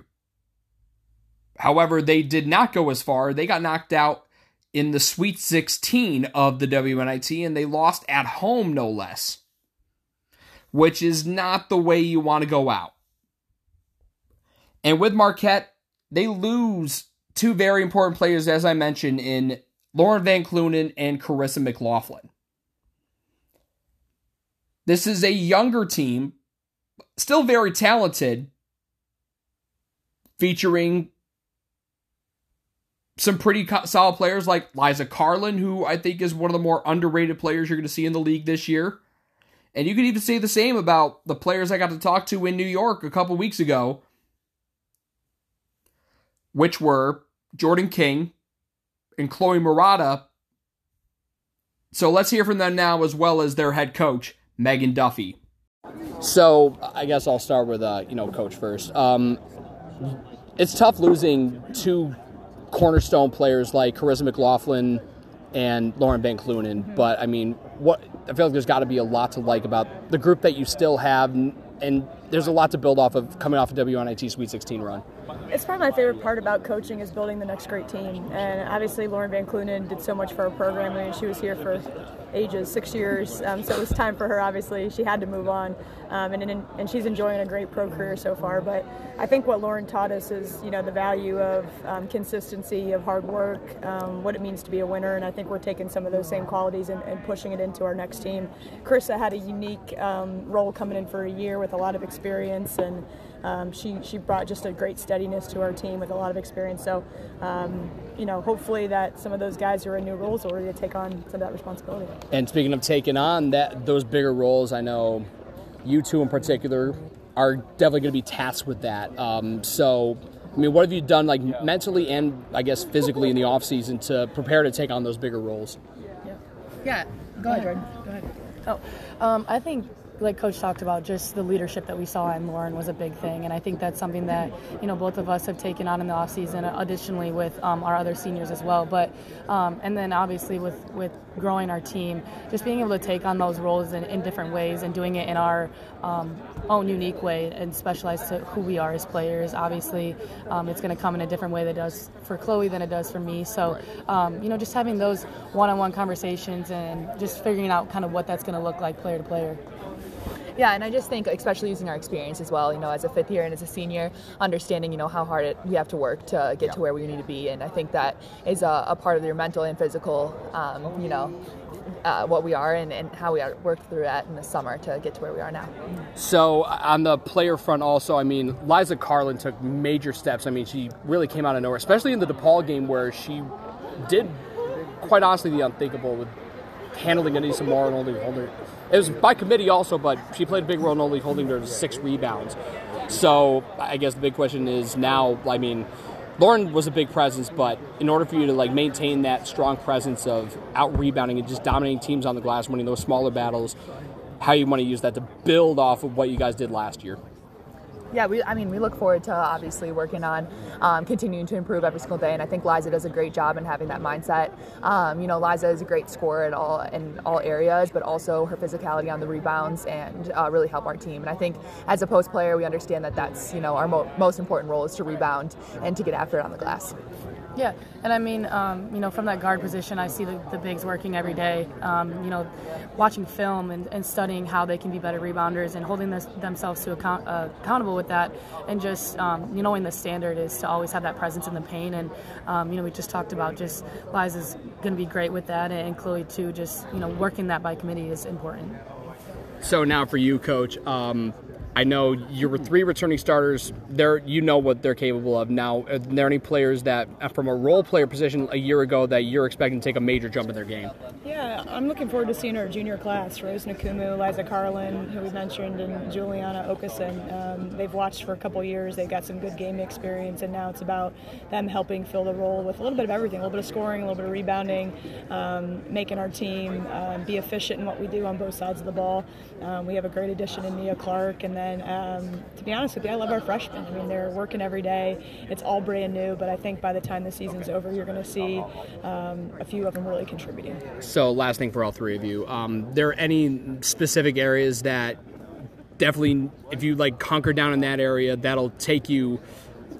However, they did not go as far. They got knocked out in the Sweet 16 of the WNIT, and they lost at home, no less, which is not the way you want to go out. And with Marquette, they lose two very important players, as I mentioned, in Lauren Van Kleunen and Karissa McLaughlin. This is a younger team, still very talented, featuring some pretty solid players like Liza Karlen, who I think is one of the more underrated players you're going to see in the league this year. And you could even say the same about the players I got to talk to in New York a couple weeks ago, which were Jordan King and Chloe Marotta. So let's hear from them now, as well as their head coach, Megan Duffy. So I guess I'll start with uh, you know coach first. Um, it's tough losing two cornerstone players like Karissa McLaughlin and Lauren Van Kleunen, but I mean, what I feel like there's got to be a lot to like about the group that you still have, and there's a lot to build off of coming off a WNIT Sweet 16 run. It's probably my favorite part about coaching is building the next great team. And obviously, Lauren Van Kleunen did so much for our program. I mean, she was here for ages, six years. Um, so it was time for her. Obviously, she had to move on, um, and, and and she's enjoying a great pro career so far. But I think what Lauren taught us is, you know, the value of um, consistency, of hard work, um, what it means to be a winner. And I think we're taking some of those same qualities and, and pushing it into our next team. Karissa had a unique um, role coming in for a year with a lot of experience and. Um, she she brought just a great steadiness to our team with a lot of experience. So, um, you know, hopefully that some of those guys who are in new roles are ready to take on some of that responsibility. And speaking of taking on that those bigger roles, I know you two in particular are definitely going to be tasked with that. Um, so. I mean, what have you done, like mentally and I guess physically, in the off season to prepare to take on those bigger roles? Yeah, go ahead, Jordan. Go ahead. Oh, um, I think like coach talked about just the leadership that we saw in lauren was a big thing. And i think that's something that you know both of us have taken on in the offseason additionally with um, our other seniors as well. But um, and then obviously with with growing our team just being able to take on those roles in, in different ways and doing it in our um, own unique way and specialize to who we are as players obviously um, it's going to come in a different way that does for chloe than it does for me. So um, you know just having those one-on-one conversations and just figuring out kind of what that's going to look like player to player yeah, and I just think, especially using our experience as well, you know, as a fifth year and as a senior, understanding, you know, how hard it, you have to work to get yeah. to where we need to be. And I think that is a, a part of your mental and physical, um, you know, uh, what we are and, and how we are worked through that in the summer to get to where we are now. So on the player front, also, I mean, Liza Karlen took major steps. I mean, she really came out of nowhere, especially in the DePaul game where she did, quite honestly, the unthinkable with handling Aneesah Morrow and only holding. It was by committee also, but she played a big role in only holding her to six rebounds. So I guess the big question is now. I mean, Lauren was a big presence, but in order for you to like maintain that strong presence of out rebounding and just dominating teams on the glass, winning those smaller battles, how you want to use that to build off of what you guys did last year. Yeah, we, I mean, we look forward to obviously working on um, continuing to improve every single day, and I think Liza does a great job in having that mindset. Um, you know, Liza is a great scorer in all in all areas, but also her physicality on the rebounds and uh, really help our team. And I think as a post player, we understand that that's you know our mo- most important role is to rebound and to get after it on the glass. Yeah, and I mean, um, you know, from that guard position, I see the, the bigs working every day. Um, you know, watching film and, and, studying how they can be better rebounders and holding this, themselves to account, uh, accountable with that, and just um, you knowing the standard is to always have that presence in the paint. And um, you know, we just talked about just Liza's going to be great with that, and Chloe too. Just you know, working that by committee is important. So now for you, coach. Um, I know you were three returning starters. There, you know what they're capable of. Now, are there any players that, uh, from a role player position a year ago, that you're expecting to take a major jump in their game? Yeah, I'm looking forward to seeing our junior class: Rose Nkumu, Liza Karlen, who we mentioned, and Juliana Okeson. Um, they've watched for a couple years. They've got some good game experience, and now it's about them helping fill the role with a little bit of everything: a little bit of scoring, a little bit of rebounding, um, making our team um, be efficient in what we do on both sides of the ball. Um, we have a great addition in Nia Clark, and then and um, to be honest with you, I love our freshmen. I mean, they're working every day. It's all brand new, but I think by the time the season's over, you're going to see um, a few of them really contributing. So, last thing for all three of you, um, there any specific areas that definitely, if you like conquer down in that area, that'll take you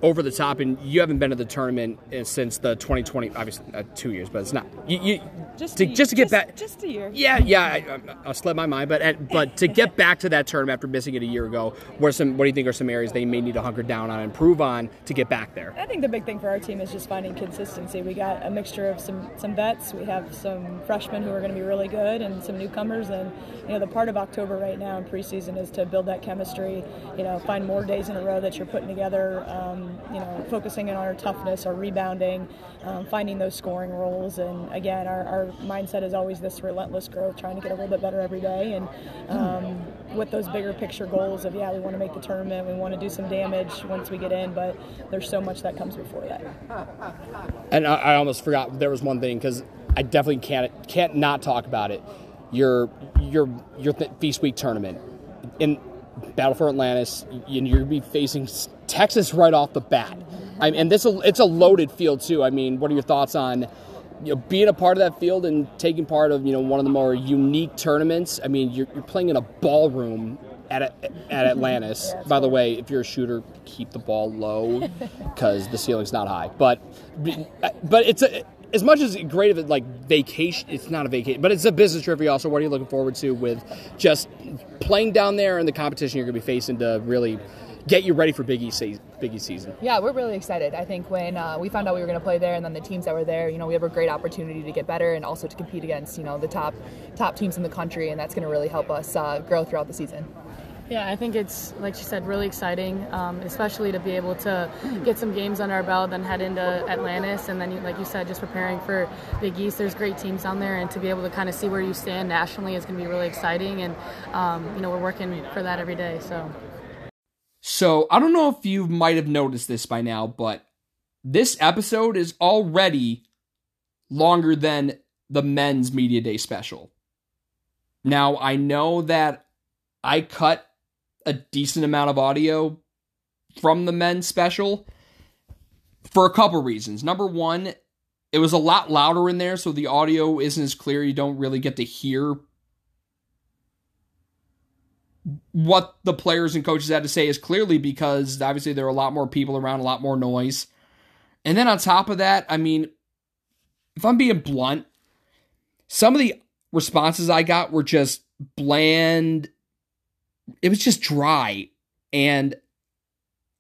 over the top, and you haven't been to the tournament uh, since the 2020, obviously uh, two years, but it's not. You, you just to, just to get just, back, just a year. Yeah, yeah, I, I, I my mind, but at, but to get back to that tournament after missing it a year ago, where some what do you think are some areas they may need to hunker down on, improve on to get back there? I think the big thing for our team is just finding consistency. We got a mixture of some some vets, we have some freshmen who are going to be really good, and some newcomers. And you know, the part of October right now in preseason is to build that chemistry. You know, find more days in a row that you're putting together. Um, you know, focusing in on our toughness, our rebounding, um, finding those scoring roles. And again, our, our, mindset is always this relentless growth, trying to get a little bit better every day. And um, with those bigger picture goals of, yeah, we want to make the tournament, we want to do some damage once we get in, but there's so much that comes before that. And I, I almost forgot there was one thing because I definitely can't can't not talk about it. Your your your Feast Week tournament in Battle for Atlantis, you're gonna be facing Texas right off the bat. I and this it's a loaded field too. I mean, what are your thoughts on you know being a part of that field and taking part of you know one of the more unique tournaments? I mean, you're, you're playing in a ballroom at at Atlantis. yeah, By the way, if you're a shooter, keep the ball low because the ceiling's not high. But but it's a as much as great of it like vacation it's not a vacation but it's a business trip you also what are you looking forward to with just playing down there and the competition you're going to be facing to really get you ready for Big East season. Big East season. Yeah, we're really excited. I think when uh, we found out we were going to play there, and then the teams that were there, you know, we have a great opportunity to get better and also to compete against you know the top top teams in the country, and that's going to really help us uh, grow throughout the season. Yeah, I think it's like she said, really exciting, um, especially to be able to get some games under our belt, then head into Atlantis, and then, like you said, just preparing for Big East. There's great teams down there, and to be able to kind of see where you stand nationally is going to be really exciting. And um, you know, we're working for that every day. So. So I don't know if you might have noticed this by now, but this episode is already longer than the men's media day special. Now I know that I cut a decent amount of audio from the men's special for a couple reasons. Number one, it was a lot louder in there, so the audio isn't as clear. You don't really get to hear what the players and coaches had to say is clearly because obviously there are a lot more people around, a lot more noise. And then on top of that, I mean, if I'm being blunt, some of the responses I got were just bland. It was just dry. And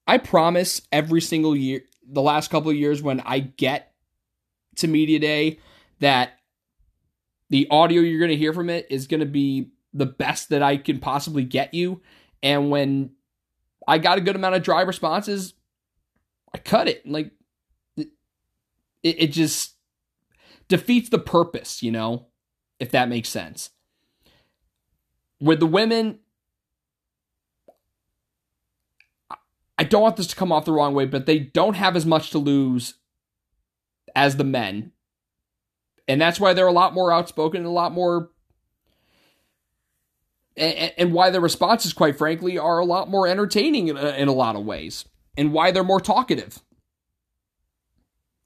I promise every single year, the last couple of years when I get to Media Day, that the audio you're going to hear from it is going to be the best that I can possibly get you. And when I got a good amount of dry responses, I cut it. Like it, it just defeats the purpose, you know. if that makes sense. With the women, I don't want this to come off the wrong way, but they don't have as much to lose as the men. And that's why they're a lot more outspoken and a lot more. And, why their responses, quite frankly, are a lot more entertaining in a, in a lot of ways. And why they're more talkative.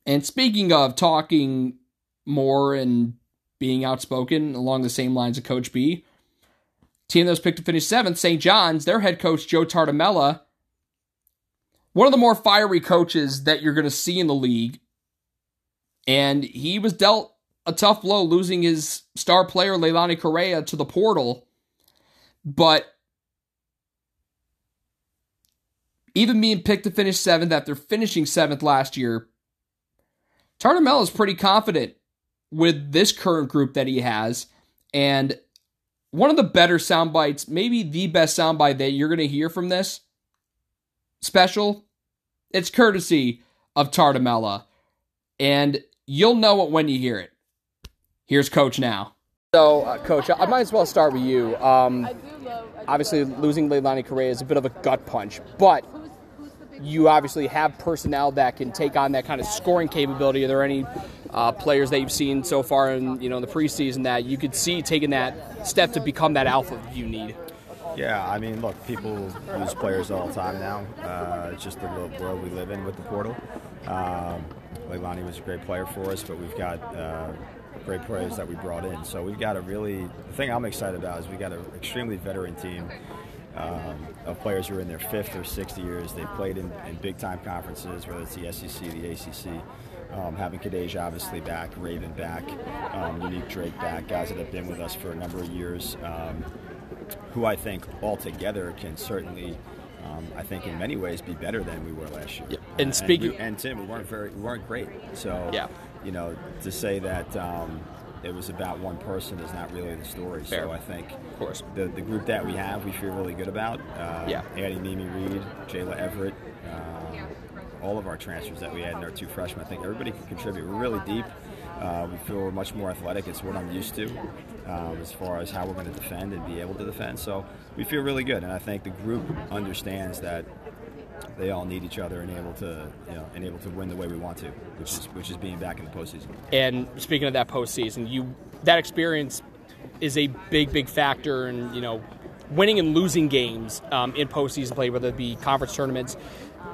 And speaking of talking more and being outspoken along the same lines of Coach B, team that was picked to finish seventh, St. John's, their head coach, Joe Tartamella, one of the more fiery coaches that you're going to see in the league. And he was dealt a tough blow losing his star player, Leilani Correa, to the portal. But even being picked to finish seventh after finishing seventh last year, Tartamella is pretty confident with this current group that he has. And one of the better sound bites, maybe the best soundbite that you're going to hear from this special, it's courtesy of Tartamella. And you'll know it when you hear it. Here's Coach now. So, uh, Coach, I might as well start with you. Um, obviously, losing Leilani Correa is a bit of a gut punch, but you obviously have personnel that can take on that kind of scoring capability. Are there any uh, players that you've seen so far in you know in the preseason that you could see taking that step to become that alpha you need? Yeah, I mean, look, people lose players all the time now. Uh, it's just the world we live in with the portal. Um, Leilani was a great player for us, but we've got uh, great players that we brought in. So we've got a really, the thing I'm excited about is we've got an extremely veteran team um, of players who are in their fifth or sixth years. They've played in, in big time conferences, whether it's the SEC, the ACC. Um, having Kadeja obviously back, Raven back, um, Unique Drake back, guys that have been with us for a number of years, um, who I think altogether can certainly um, I think in many ways be better than we were last year. Yeah. And speaking and, we, and, Tim, we weren't very, we weren't great. So yeah, you know, to say that um, it was about one person is not really the story. Fair. So I think, of course, the the group that we have, we feel really good about. Uh, yeah, adding Mimi Reed, Jayla Everett. Um, all of our transfers that we had and our two freshmen, I think everybody can contribute. We're really deep. Uh, we feel we're much more athletic. It's what I'm used to um, as far as how we're going to defend and be able to defend. So we feel really good, and I think the group understands that they all need each other and able to you know and able to win the way we want to, which is which is being back in the postseason. And speaking of that postseason, you that experience is a big big factor in you know winning and losing games um, in postseason play, whether it be conference tournaments.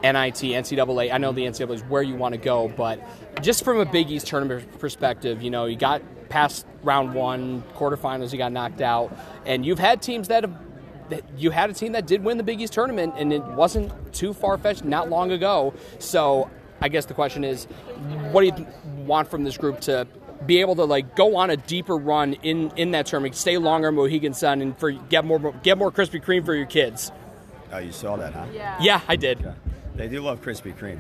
NIT, NCAA. I know the NCAA is where you want to go, but just from a Big East tournament perspective, you know, you got past round one, quarterfinals, you got knocked out, and you've had teams that have. You had a team that did win the Big East tournament, and it wasn't too far fetched not long ago. So, I guess the question is, what do you want from this group to be able to like go on a deeper run in in that tournament, stay longer Mohegan Sun, and for get more get more Krispy Kreme for your kids? Oh, you saw that, huh? Yeah, yeah I did. Yeah. They do love Krispy Kreme,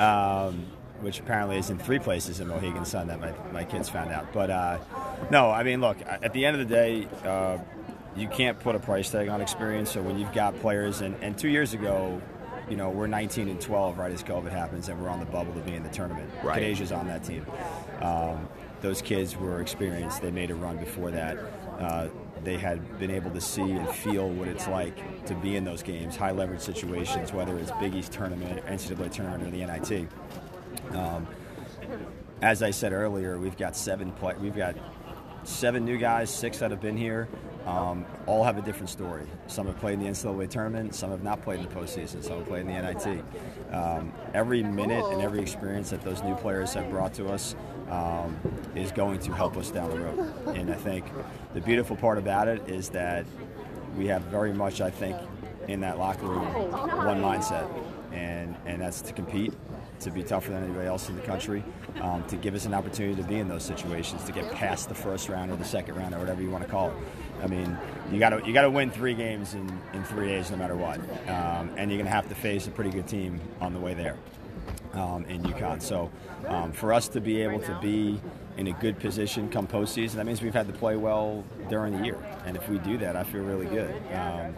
um, which apparently is in three places in Mohegan Sun that my, my kids found out. But uh, no, I mean, look, at the end of the day, uh, you can't put a price tag on experience. So when you've got players, and, and two years ago, you know, we're 19 and 12 right as COVID happens, and we're on the bubble to be in the tournament. Right. On that team. Um, those kids were experienced. They made a run before that. Uh, they had been able to see and feel what it's like to be in those games, high leverage situations, whether it's Big East tournament, NCAA tournament, or the NIT. Um, as I said earlier, we've got seven play, we've got seven new guys, six that have been here. Um, all have a different story. Some have played in the NCAA tournament, some have not played in the postseason, some have played in the NIT. Um, every minute and every experience that those new players have brought to us um, is going to help us down the road. And I think the beautiful part about it is that we have very much, I think, in that locker room, one mindset, and and that's to compete, to be tougher than anybody else in the country, um, to give us an opportunity to be in those situations, to get past the first round or the second round or whatever you want to call it. I mean, you got to you got to win three games in, in three days no matter what, um, and you're going to have to face a pretty good team on the way there. Um, in UConn. So um, for us to be able to be in a good position come postseason, that means we've had to play well during the year. And if we do that, I feel really good. Um,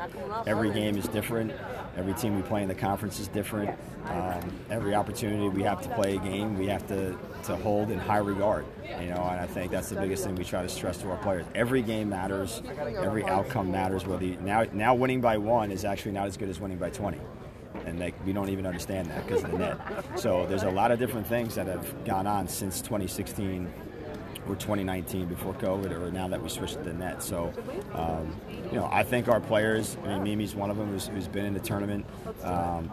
every game is different. Every team we play in the conference is different. Um, every opportunity we have to play a game, we have to, to hold in high regard. You know, and I think that's the biggest thing we try to stress to our players. Every game matters. Every outcome matters. Whether you, now now winning by one is actually not as good as winning by 20 and like we don't even understand that because of the net. So there's a lot of different things that have gone on since 2016 or 2019 before COVID, or now that we switched to the net. So, um, you know, I think our players. I mean, Mimi's one of them who's, who's been in the tournament, um,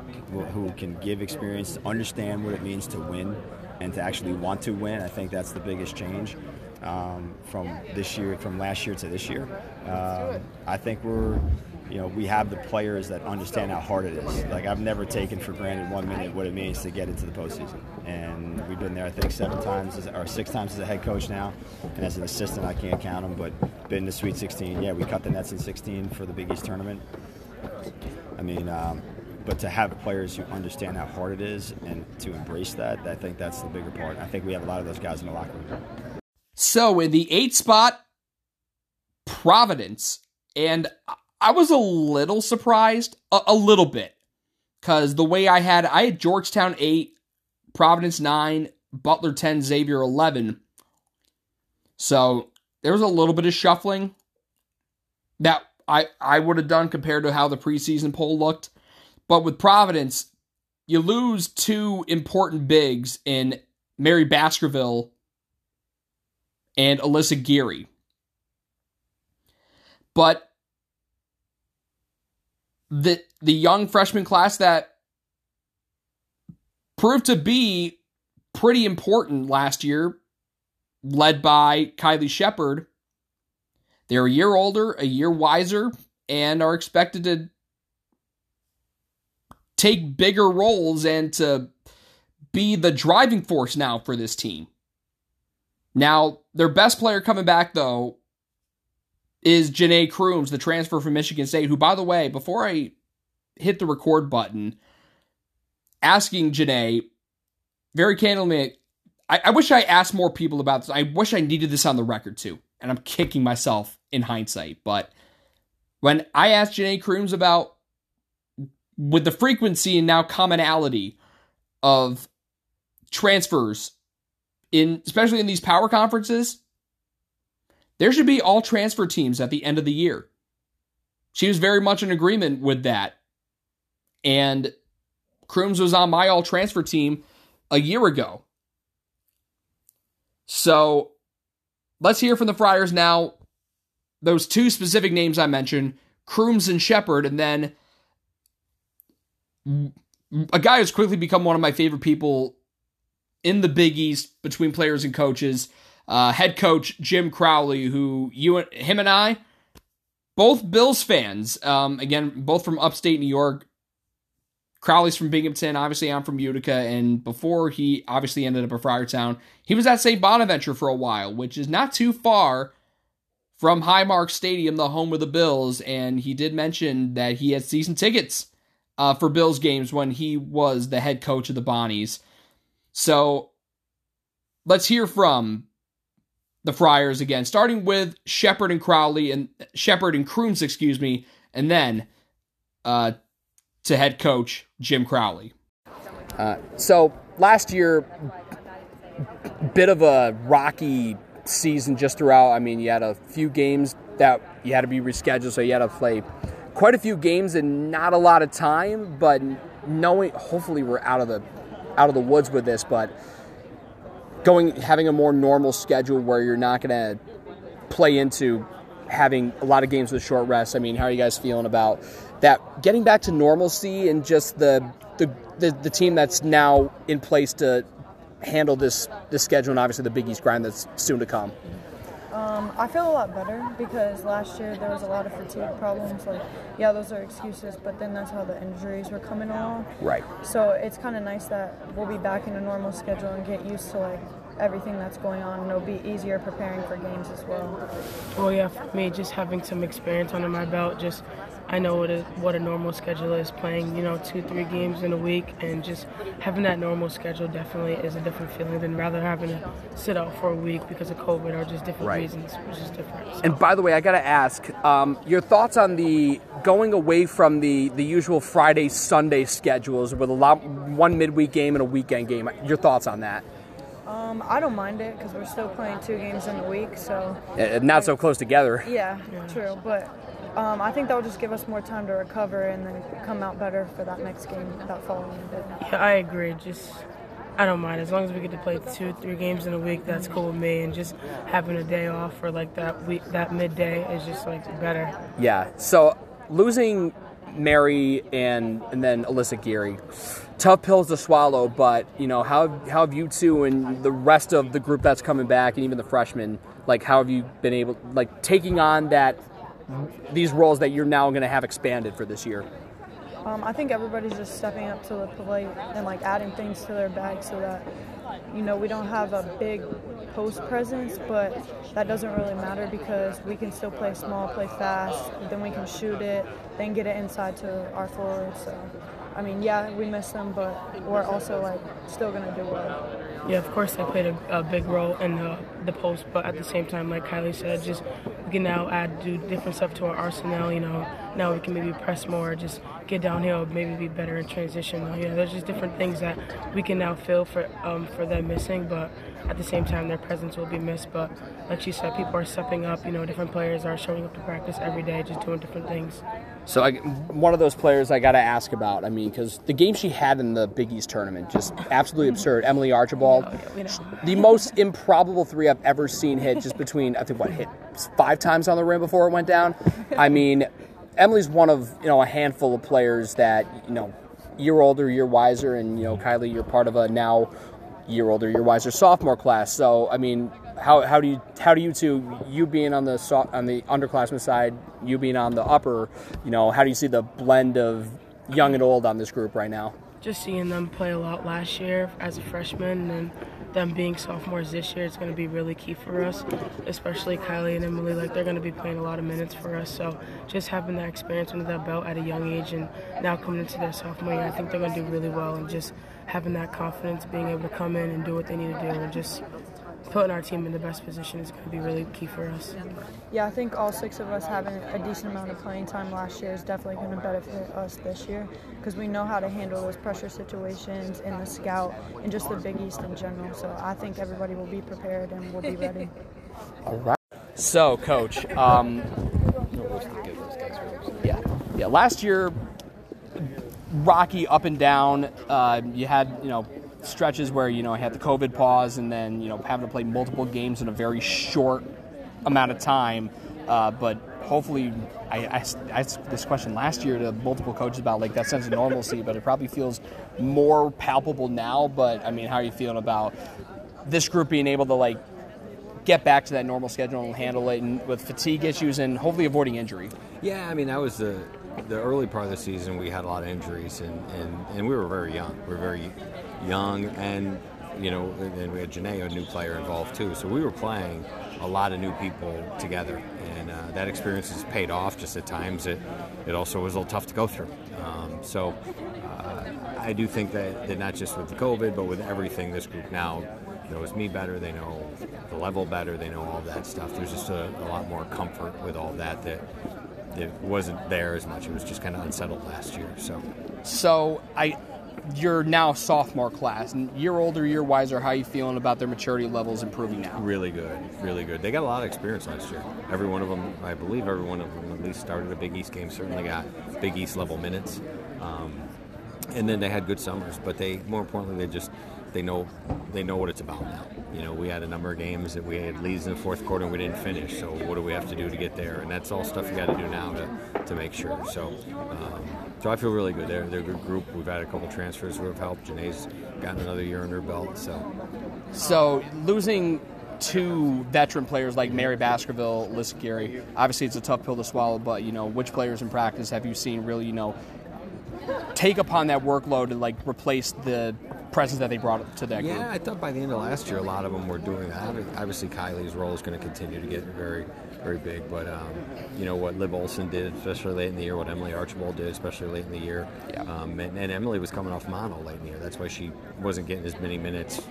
who, can give experience, understand what it means to win, and to actually want to win. I think that's the biggest change. Um, from this year, from last year to this year, um, I think we're you know, we have the players that understand how hard it is. Like I've never taken for granted one minute what it means to get into the postseason, and we've been there I think seven times as, or six times as a head coach now, and as an assistant I can't count them, but been to Sweet 16. Yeah, we cut the nets in 16 for the Big East tournament. I mean. Um, but to have players who understand how hard it is and to embrace that, I think that's the bigger part. I think we have a lot of those guys in the locker room. So in the eight spot, Providence, and I was a little surprised, a, a little bit, because the way I had, I had Georgetown 8, Providence 9, Butler 10, Xavier 11. So there was a little bit of shuffling that I, I would have done compared to how the preseason poll looked. But with Providence, you lose two important bigs in Mary Baskerville and Alyssa Geary. But the the young freshman class that proved to be pretty important last year, led by Kylie Shepard. They're a year older, a year wiser, and are expected to take bigger roles and to be the driving force now for this team. Now, their best player coming back, though, is Janai Crooms, the transfer from Michigan State, who, by the way, before I hit the record button, asking Janai, very candidly, I, I wish I asked more people about this. I wish I needed this on the record too. And I'm kicking myself in hindsight. But when I asked Janai Crooms about with the frequency and now commonality of transfers in especially in these power conferences, there should be all transfer teams at the end of the year. She was very much in agreement with that. And Crooms was on my all transfer team a year ago. So let's hear from the Friars now. Those two specific names I mentioned, Crooms and Shepard, and then a guy who's quickly become one of my favorite people in the Big East between players and coaches, uh, head coach Jim Crowley, who you and him and I, both Bills fans. Um, again, both from upstate New York. Crowley's from Binghamton. Obviously, I'm from Utica. And before he obviously ended up at Friartown, he was at St. Bonaventure for a while, which is not too far from Highmark Stadium, the home of the Bills. And he did mention that he had season tickets uh, for Bills games when he was the head coach of the Bonnies. So let's hear from the Friars again, starting with Shepard and Crowley and Shepard and Crooms, excuse me, and then uh, to head coach Jim Crowley. Uh, so last year, bit of a rocky season just throughout. I mean, you had a few games that you had to be rescheduled, so you had to play quite a few games in not a lot of time. But knowing, hopefully, we're out of the out of the woods with this, but going having a more normal schedule where you're not going to play into having a lot of games with short rest. I mean, how are you guys feeling about that? Getting back to normalcy and just the the, the, the team that's now in place to handle this this schedule and obviously the Big East grind that's soon to come. Um, I feel a lot better because last year there was a lot of fatigue problems. Like, yeah, those are excuses, but then that's how the injuries were coming along. Right. So it's kind of nice that we'll be back in a normal schedule and get used to like everything that's going on, and it'll be easier preparing for games as well. Well, yeah, for me, just having some experience under my belt, just I I know what a, what a normal schedule is. Playing, you know, two, three games in a week, and just having that normal schedule definitely is a different feeling than rather having to sit out for a week because of COVID or just different Right. reasons, which is different. So. And by the way, I got to ask um, your thoughts on the going away from the, the usual Friday Sunday schedules with a lot one midweek game and a weekend game. Your thoughts on that? Um, I don't mind it because we're still playing two games in a week, so Uh, Not so close together. yeah, true. But um, I think that will just give us more time to recover and then come out better for that next game that following day. Yeah, I agree. Just I don't mind as long as we get to play two, three games in a week. That's cool with me. And just having a day off for like that week, that midday is just like better. Yeah. So losing Mary and and then Alyssa Geary, tough pills to swallow. But you know how how have you two and the rest of the group that's coming back and even the freshmen like how have you been able like taking on that these roles that you're now going to have expanded for this year? Um, I think everybody's just stepping up to the plate and like adding things to their bag so that you know we don't have a big post presence, but that doesn't really matter because we can still play small, play fast, then we can shoot it, then get it inside to our forwards. So, I mean, yeah, we miss them, but we're also like still gonna do well. Yeah, of course, they played a, a big role in the, the post, but at the same time, like Kylie said, just we can now add do different stuff to our arsenal. You know, now we can maybe press more, just get downhill, maybe be better in transition. You know, there's just different things that we can now fill for um, for them missing, but at the same time, their presence will be missed. But like she said, people are stepping up. You know, different players are showing up to practice every day, just doing different things. So I, one of those players I got to ask about. I mean, because the game she had in the Big East tournament just absolutely absurd. Emily Archibald, oh, the most improbable three I've ever seen hit, just between I think what hit five times on the rim before it went down. I mean, Emily's one of you know a handful of players that you know year older, year wiser, and you know Kylie, you're part of a now year older, year wiser sophomore class. So I mean, how, how do you how do you two you being on the on the underclassmen side, you being on the upper, you know, how do you see the blend of young and old on this group right now? just seeing them play a lot last year as a freshman and them being sophomores this year is going to be really key for us, especially Kylie and Emily. Like they're going to be playing a lot of minutes for us. So just having that experience under that belt at a young age and now coming into their sophomore year, I think they're going to do really well. And just having that confidence, being able to come in and do what they need to do, and just putting our team in the best position is going to be really key for us. Yeah, I think all six of us having a decent amount of playing time last year is definitely going to benefit us this year because we know how to handle those pressure situations in the scout and just the Big East in general. So I think everybody will be prepared and will be ready. All right. So, coach, um, yeah, yeah. Last year, rocky up and down. Uh, you had you know stretches where you know I had the COVID pause, and then you know having to play multiple games in a very short amount of time. Uh, but hopefully, I, I, I asked this question last year to multiple coaches about like that sense of normalcy, but it probably feels more palpable now. But I mean, how are you feeling about this group being able to like get back to that normal schedule and handle it, and with fatigue issues and hopefully avoiding injury? Yeah, I mean that was the the early part of the season. We had a lot of injuries, and, and, and we were very young. We were very young, and you know, and we had Janai, a new player, involved too. So we were playing a lot of new people together, and uh, that experience has paid off. Just at times, it it also was a little tough to go through. Um, so uh, I do think that, that not just with the COVID, but with everything, this group now knows me better. They know the level better. They know all that stuff. There's just a, a lot more comfort with all that that it wasn't there as much. It was just kind of unsettled last year. So So I, you're now a sophomore class, and year older, year wiser. How you feeling about their maturity levels improving now? really good, really good. They got a lot of experience last year. Every one of them, I believe, every one of them at least started a Big East game. Certainly got Big East level minutes, um, and then they had good summers. But they, more importantly, they just they know they know what it's about now. You know, we had a number of games that we had leads in the fourth quarter and we didn't finish. So what do we have to do to get there? And that's all stuff you got to do now to, to make sure. So um, so I feel really good. They're, they're a good group. We've had a couple transfers who have helped. Janai's gotten another year under her belt. So So losing two veteran players like Mary Baskerville, Liz Geary, obviously it's a tough pill to swallow. But you know, which players in practice have you seen really, you know, take upon that workload and like replace the presence that they brought to that group. Yeah, I thought by the end of last year, a lot of them were doing that. Obviously, Kylie's role is going to continue to get very, very big. But um, you know what Liv Olson did, especially late in the year, what Emily Archibald did, especially late in the year. Yeah. Um, and, and Emily was coming off mono late in the year. That's why she wasn't getting as many minutes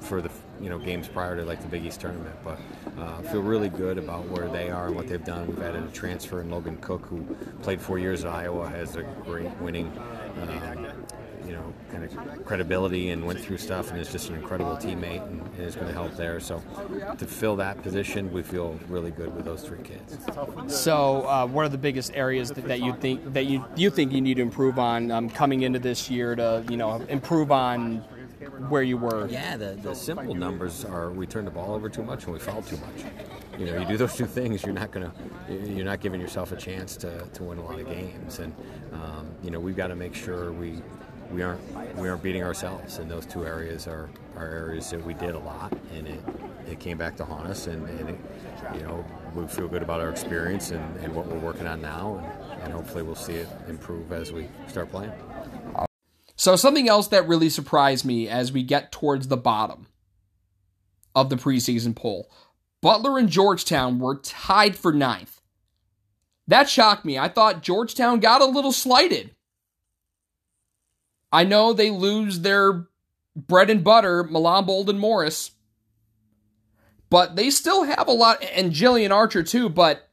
for the you know games prior to like the Big East tournament. But uh, feel really good about where they are and what they've done. We've added a transfer in Logan Cook, who played four years at Iowa, has a great winning. Um, you know, kind of credibility and went through stuff and is just an incredible teammate and, and is going to help there. So to fill that position, we feel really good with those three kids. So, uh, what are the biggest areas that, that you think that you you think you need to improve on um, coming into this year to you know improve on where you were? Yeah, the, the simple numbers are we turn the ball over too much and we foul too much. You know, you do those two things, you're not gonna, you're not giving yourself a chance to, to win a lot of games. And um, you know, we've got to make sure we we aren't we aren't beating ourselves. And those two areas are, are areas that we did a lot, and it it came back to haunt us. And, and it, you know, we feel good about our experience and, and what we're working on now, and, and hopefully we'll see it improve as we start playing. So, something else that really surprised me as we get towards the bottom of the preseason poll Butler and Georgetown were tied for ninth. That shocked me. I thought Georgetown got a little slighted. I know they lose their bread and butter, Milan Bolden Morris, but they still have a lot, and Jillian Archer too, but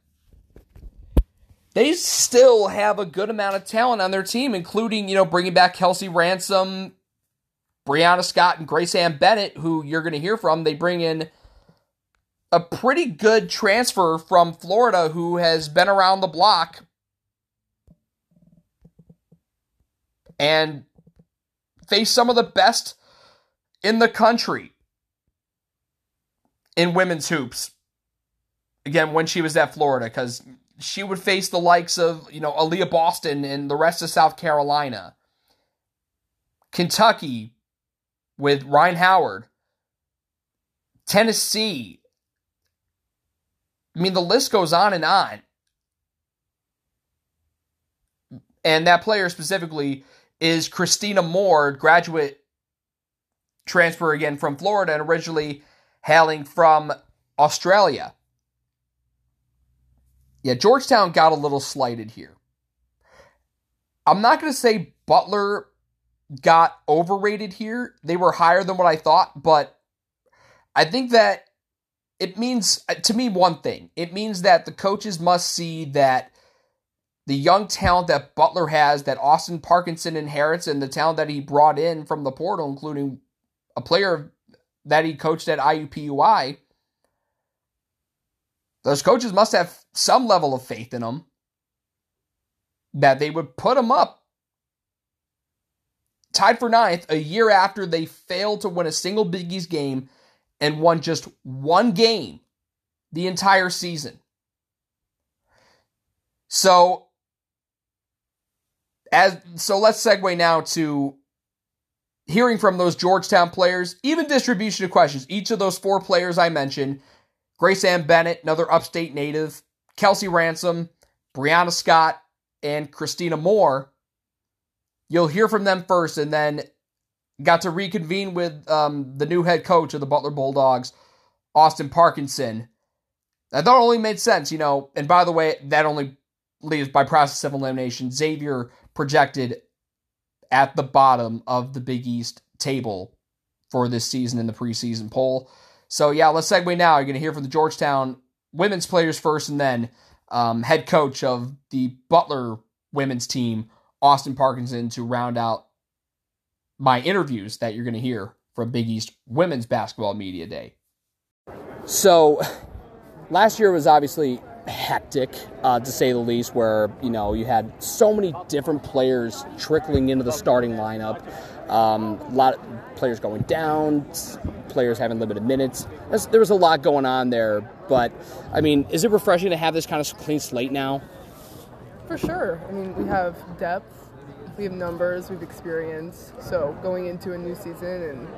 they still have a good amount of talent on their team, including, you know, bringing back Kelsey Ransom, Brianna Scott, and Graceann Bennett, who you're going to hear from. They bring in a pretty good transfer from Florida who has been around the block and faced some of the best in the country in women's hoops. Again, when she was at Florida, because she would face the likes of, you know, Aaliyah Boston and the rest of South Carolina. Kentucky with Rhyne Howard. Tennessee. I mean, the list goes on and on. And that player specifically is Christina Moore, graduate transfer again from Florida and originally hailing from Australia. Yeah, Georgetown got a little slighted here. I'm not going to say Butler got overrated here. They were higher than what I thought, but I think that it means, to me, one thing. It means that the coaches must see that the young talent that Butler has, that Austin Parkinson inherits, and the talent that he brought in from the portal, including a player that he coached at IUPUI, those coaches must have some level of faith in them that they would put them up tied for ninth a year after they failed to win a single Big East game and won just one game the entire season. So as so let's segue now to hearing from those Georgetown players, even distribution of questions. Each of those four players I mentioned Graceann Bennett, another upstate native, Kelsey Ransom, Brianna Scott, and Christina Moore. You'll hear from them first, and then got to reconvene with um, the new head coach of the Butler Bulldogs, Austin Parkinson. That only made sense, you know. And by the way, that only leaves by process of elimination. Xavier projected at the bottom of the Big East table for this season in the preseason poll. So yeah, let's segue now. You're going to hear from the Georgetown women's players first, and then um, head coach of the Butler women's team, Austin Parkinson, to round out my interviews that you're going to hear from Big East Women's Basketball Media Day. So last year was obviously hectic, uh, to say the least, where you know you had so many different players trickling into the starting lineup. Um, a lot of players going down, players having limited minutes. There was a lot going on there, but I mean, is it refreshing to have this kind of clean slate now? For sure. I mean, we have depth, we have numbers, we have experience. So going into a new season and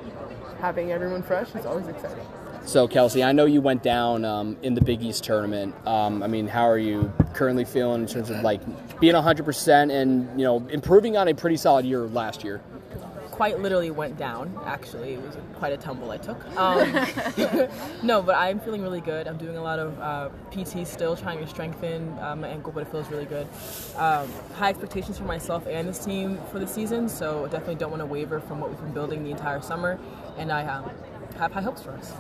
having everyone fresh is always exciting. So, Kelsey, I know you went down um, in the Big East tournament. Um, I mean, how are you currently feeling in terms of like being 100% and you know improving on a pretty solid year last year? quite literally went down. Actually, it was quite a tumble I took. Um, no, but I'm feeling really good. I'm doing a lot of uh, PT still, trying to strengthen uh, my ankle, but it feels really good. Um, high expectations for myself and this team for the season, so definitely don't want to waver from what we've been building the entire summer, and I um, have high hopes for us.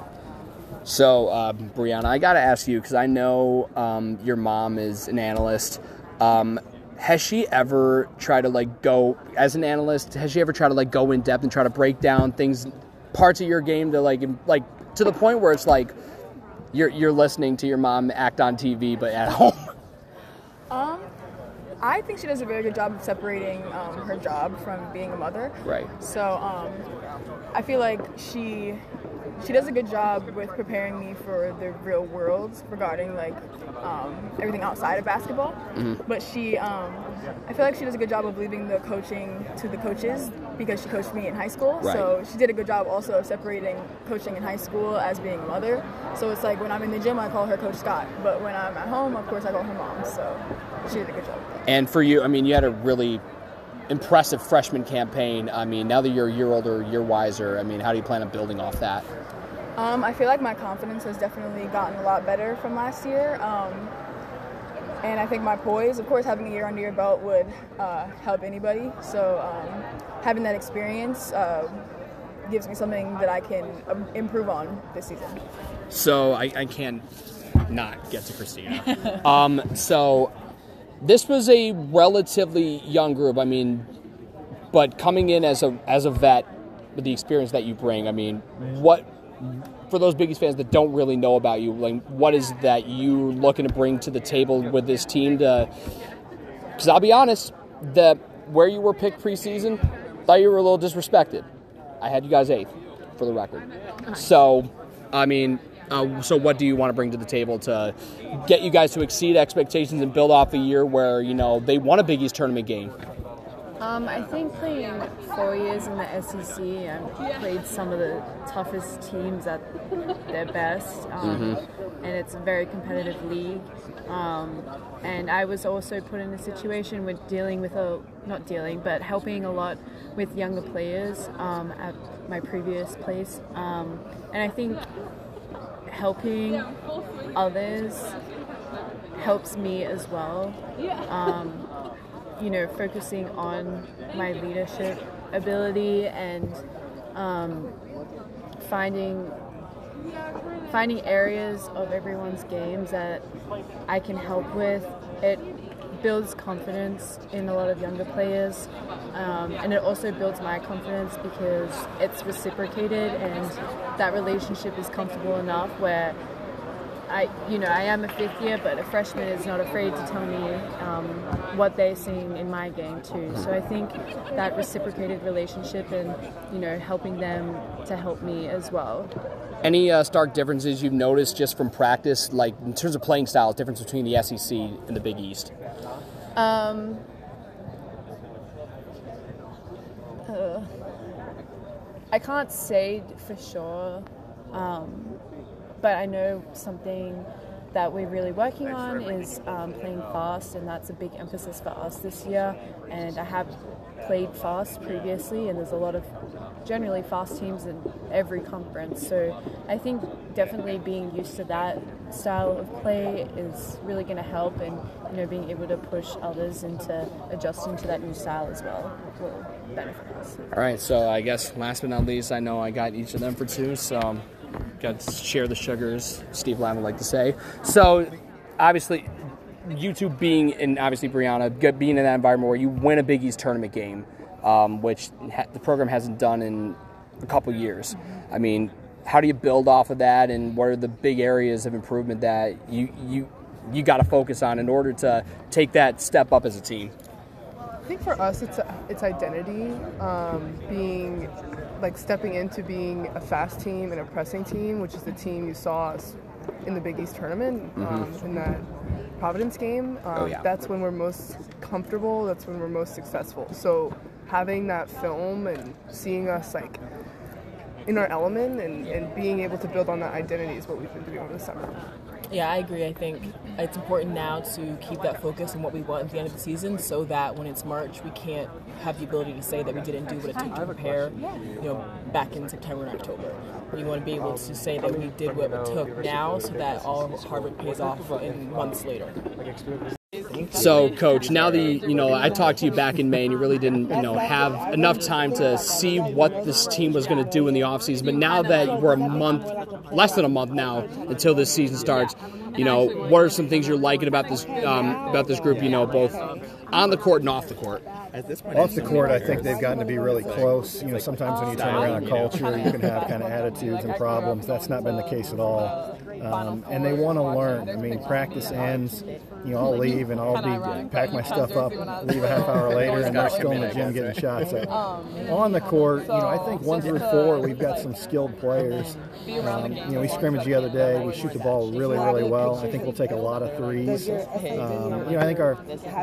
So, uh, Brianna, I got to ask you because I know um, your mom is an analyst. Um, has she ever tried to like go as an analyst? Has she ever tried to like go in depth and try to break down things, parts of your game to like like to the point where it's like you're you're listening to your mom act on TV, but at home. Um, I think she does a very good job of separating um, her job from being a mother. Right. So um, I feel like she she does a good job with preparing me for the real world regarding like um, everything outside of basketball. Mhm. But she, um, I feel like she does a good job of leaving the coaching to the coaches because she coached me in high school. Right. So she did a good job also of separating coaching in high school as being a mother. So it's like when I'm in the gym, I call her Coach Scott, but when I'm at home, of course, I call her mom. So she did a good job. And for you, I mean, you had a really impressive freshman campaign. I mean, now that you're a year older, you're wiser. I mean, how do you plan on building off that? Um, I feel like my confidence has definitely gotten a lot better from last year. Um, and I think my poise, of course, having a year under your belt would uh, help anybody. So um, having that experience uh, gives me something that I can um, improve on this season. So I, I can't not get to Christina. um, so this was a relatively young group. I mean, but coming in as a as a vet with the experience that you bring, I mean, what for those Biggies fans that don't really know about you, like what is that you're looking to bring to the table with this team? To because I'll be honest, that where you were picked preseason, thought you were a little disrespected. I had you guys eighth, for the record. So, I mean, uh, so what do you want to bring to the table to get you guys to exceed expectations and build off a year where you know they won a Big East tournament game? Um, I think playing four years in the SEC, I've played some of the toughest teams at their best, um, Mhm. and it's a very competitive league. Um, and I was also put in a situation with dealing with a not dealing, but helping a lot with younger players um, at my previous place. Um, and I think helping others helps me as well. Um, you know, focusing on my leadership ability and um, finding finding areas of everyone's games that I can help with. It builds confidence in a lot of younger players, um, and it also builds my confidence because it's reciprocated and that relationship is comfortable enough where I, you know, I am a fifth year, but a freshman is not afraid to tell me um, what they're seeing in my game too. So I think that reciprocated relationship and you know helping them to help me as well. Any uh, stark differences you've noticed just from practice, like in terms of playing style, difference between the SEC and the Big East? Um, uh, I can't say for sure, um, but I know something that we're really working on is um, playing fast, and that's a big emphasis for us this year. And I have played fast previously, and there's a lot of generally fast teams in every conference. So I think definitely being used to that style of play is really going to help, and you know being able to push others into adjusting to that new style as well will benefit us. All right, so I guess last but not least, I know I got each of them for two, so um, got to share the sugars. Steve Lappas would like to say. So obviously, you two being and obviously Brianna being in that environment where you win a Big East tournament game, um, which ha- the program hasn't done in a couple years. I mean, how do you build off of that, and what are the big areas of improvement that you you you got to focus on in order to take that step up as a team? I think for us, it's it's identity, um, being like stepping into being a fast team and a pressing team, which is the team you saw us in the Big East tournament um, Mhm. in that Providence game. Um, Oh, yeah. That's when we're most comfortable. That's when we're most successful. So having that film and seeing us like in our element and, and being able to build on that identity is what we've been doing over the summer. Yeah, I agree. I think it's important now to keep that focus on what we want at the end of the season so that when it's March, we can't have the ability to say that we didn't do what it took to prepare, you know, back in September and October. We want to be able to say that we did what it took now so that all of hard work pays off in months later. So, coach, now you, you know, I talked to you back in May, and you really didn't, you know, have enough time to see what this team was going to do in the offseason. But now that we're a month, less than a month now until this season starts, you know, what are some things you're liking about this um, about this group? You know, both on the court and off the court. Off the court, I think they've gotten to be really close. You know, sometimes when you turn around a culture, you can have kind of attitudes and problems. That's not been the case at all. Um, and they want to learn. I mean, practice ends. You know, I'll leave and I'll be pack my stuff up, and leave a half hour later, and they're still in the gym getting shots up. On the court, you know, I think one through four, we've got some skilled players. Um, you know, we scrimmaged the other day. We shoot the ball really, really well. I think we'll take a lot of threes. Um, you know, I think our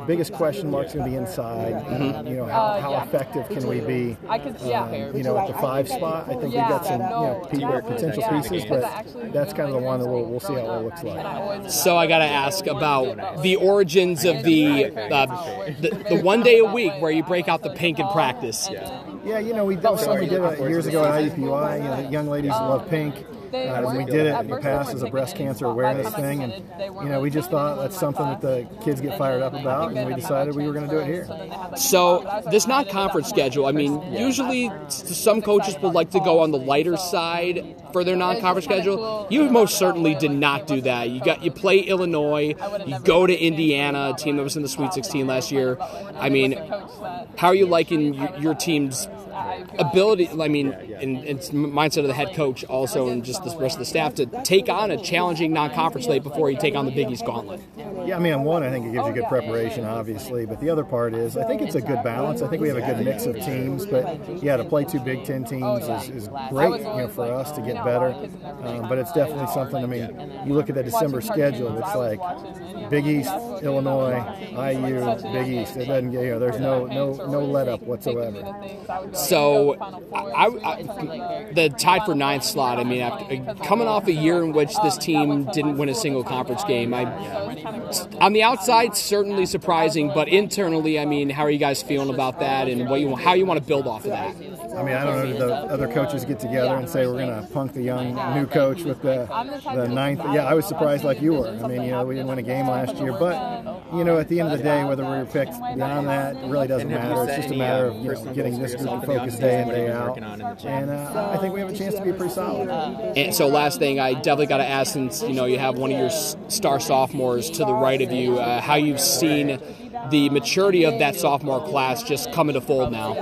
biggest question mark is going to be inside. Mm-hmm. You know, how, how effective can we be? Um, you know, at the five spot, I think we've got some you know, potential pieces, but that's kind of the one that we'll, we'll see how it looks like. So I got to ask about the origins of the, uh, the the one day a week where you break out the pink in practice. Yeah, you know, we that was something we did uh, years ago at IUPUI. You know, young ladies love pink. Uh, we did it in the past as a breast cancer awareness thing, and you know, we just thought that's something that the kids get fired up about, and we decided we were going to do it here. So this not conference schedule. I mean, usually some coaches would like to go on the lighter side for their non-conference schedule. You most certainly did not do that. You got you play Illinois, you go to Indiana, a team that was in the Sweet 16 last year. I mean, how are you liking your, your team's ability? I mean, and it's mindset of the head coach also, and just the rest of the staff to take on a challenging non-conference slate before you take on the Big East gauntlet. Yeah, I mean, on one, I think it gives you good preparation, obviously, but the other part is I think it's a good balance. I think we have a good mix of teams, but yeah, to play two Big Ten teams is, is great, you know, for us to get better. Um, but it's definitely something. I mean, you look at the December schedule; it's like Big East, Illinois, IU, Big East. It doesn't you know, there's no no no let up whatsoever. So, I, I, the tied for ninth slot. I mean, after, coming off a year in which this team didn't win a single conference game, I, on the outside, certainly surprising, but internally, I mean, how are you guys feeling about that, and what you how you want to build off of that? I mean, I don't know. Did the other coaches get together and say we're going to punk the young new coach with the the ninth? Yeah, I was surprised like you were. I mean, you know, we didn't win a game last year, but you know, at the end of the day, whether we were picked beyond that it really doesn't matter. It's just a matter of you know, getting this group to focus day in day out, and uh, I think we have a chance to be pretty solid. And so, last thing, I definitely got to ask, since you know you have one of your star sophomores to the right of you, uh, how you've seen the maturity of that sophomore class just come into fold now.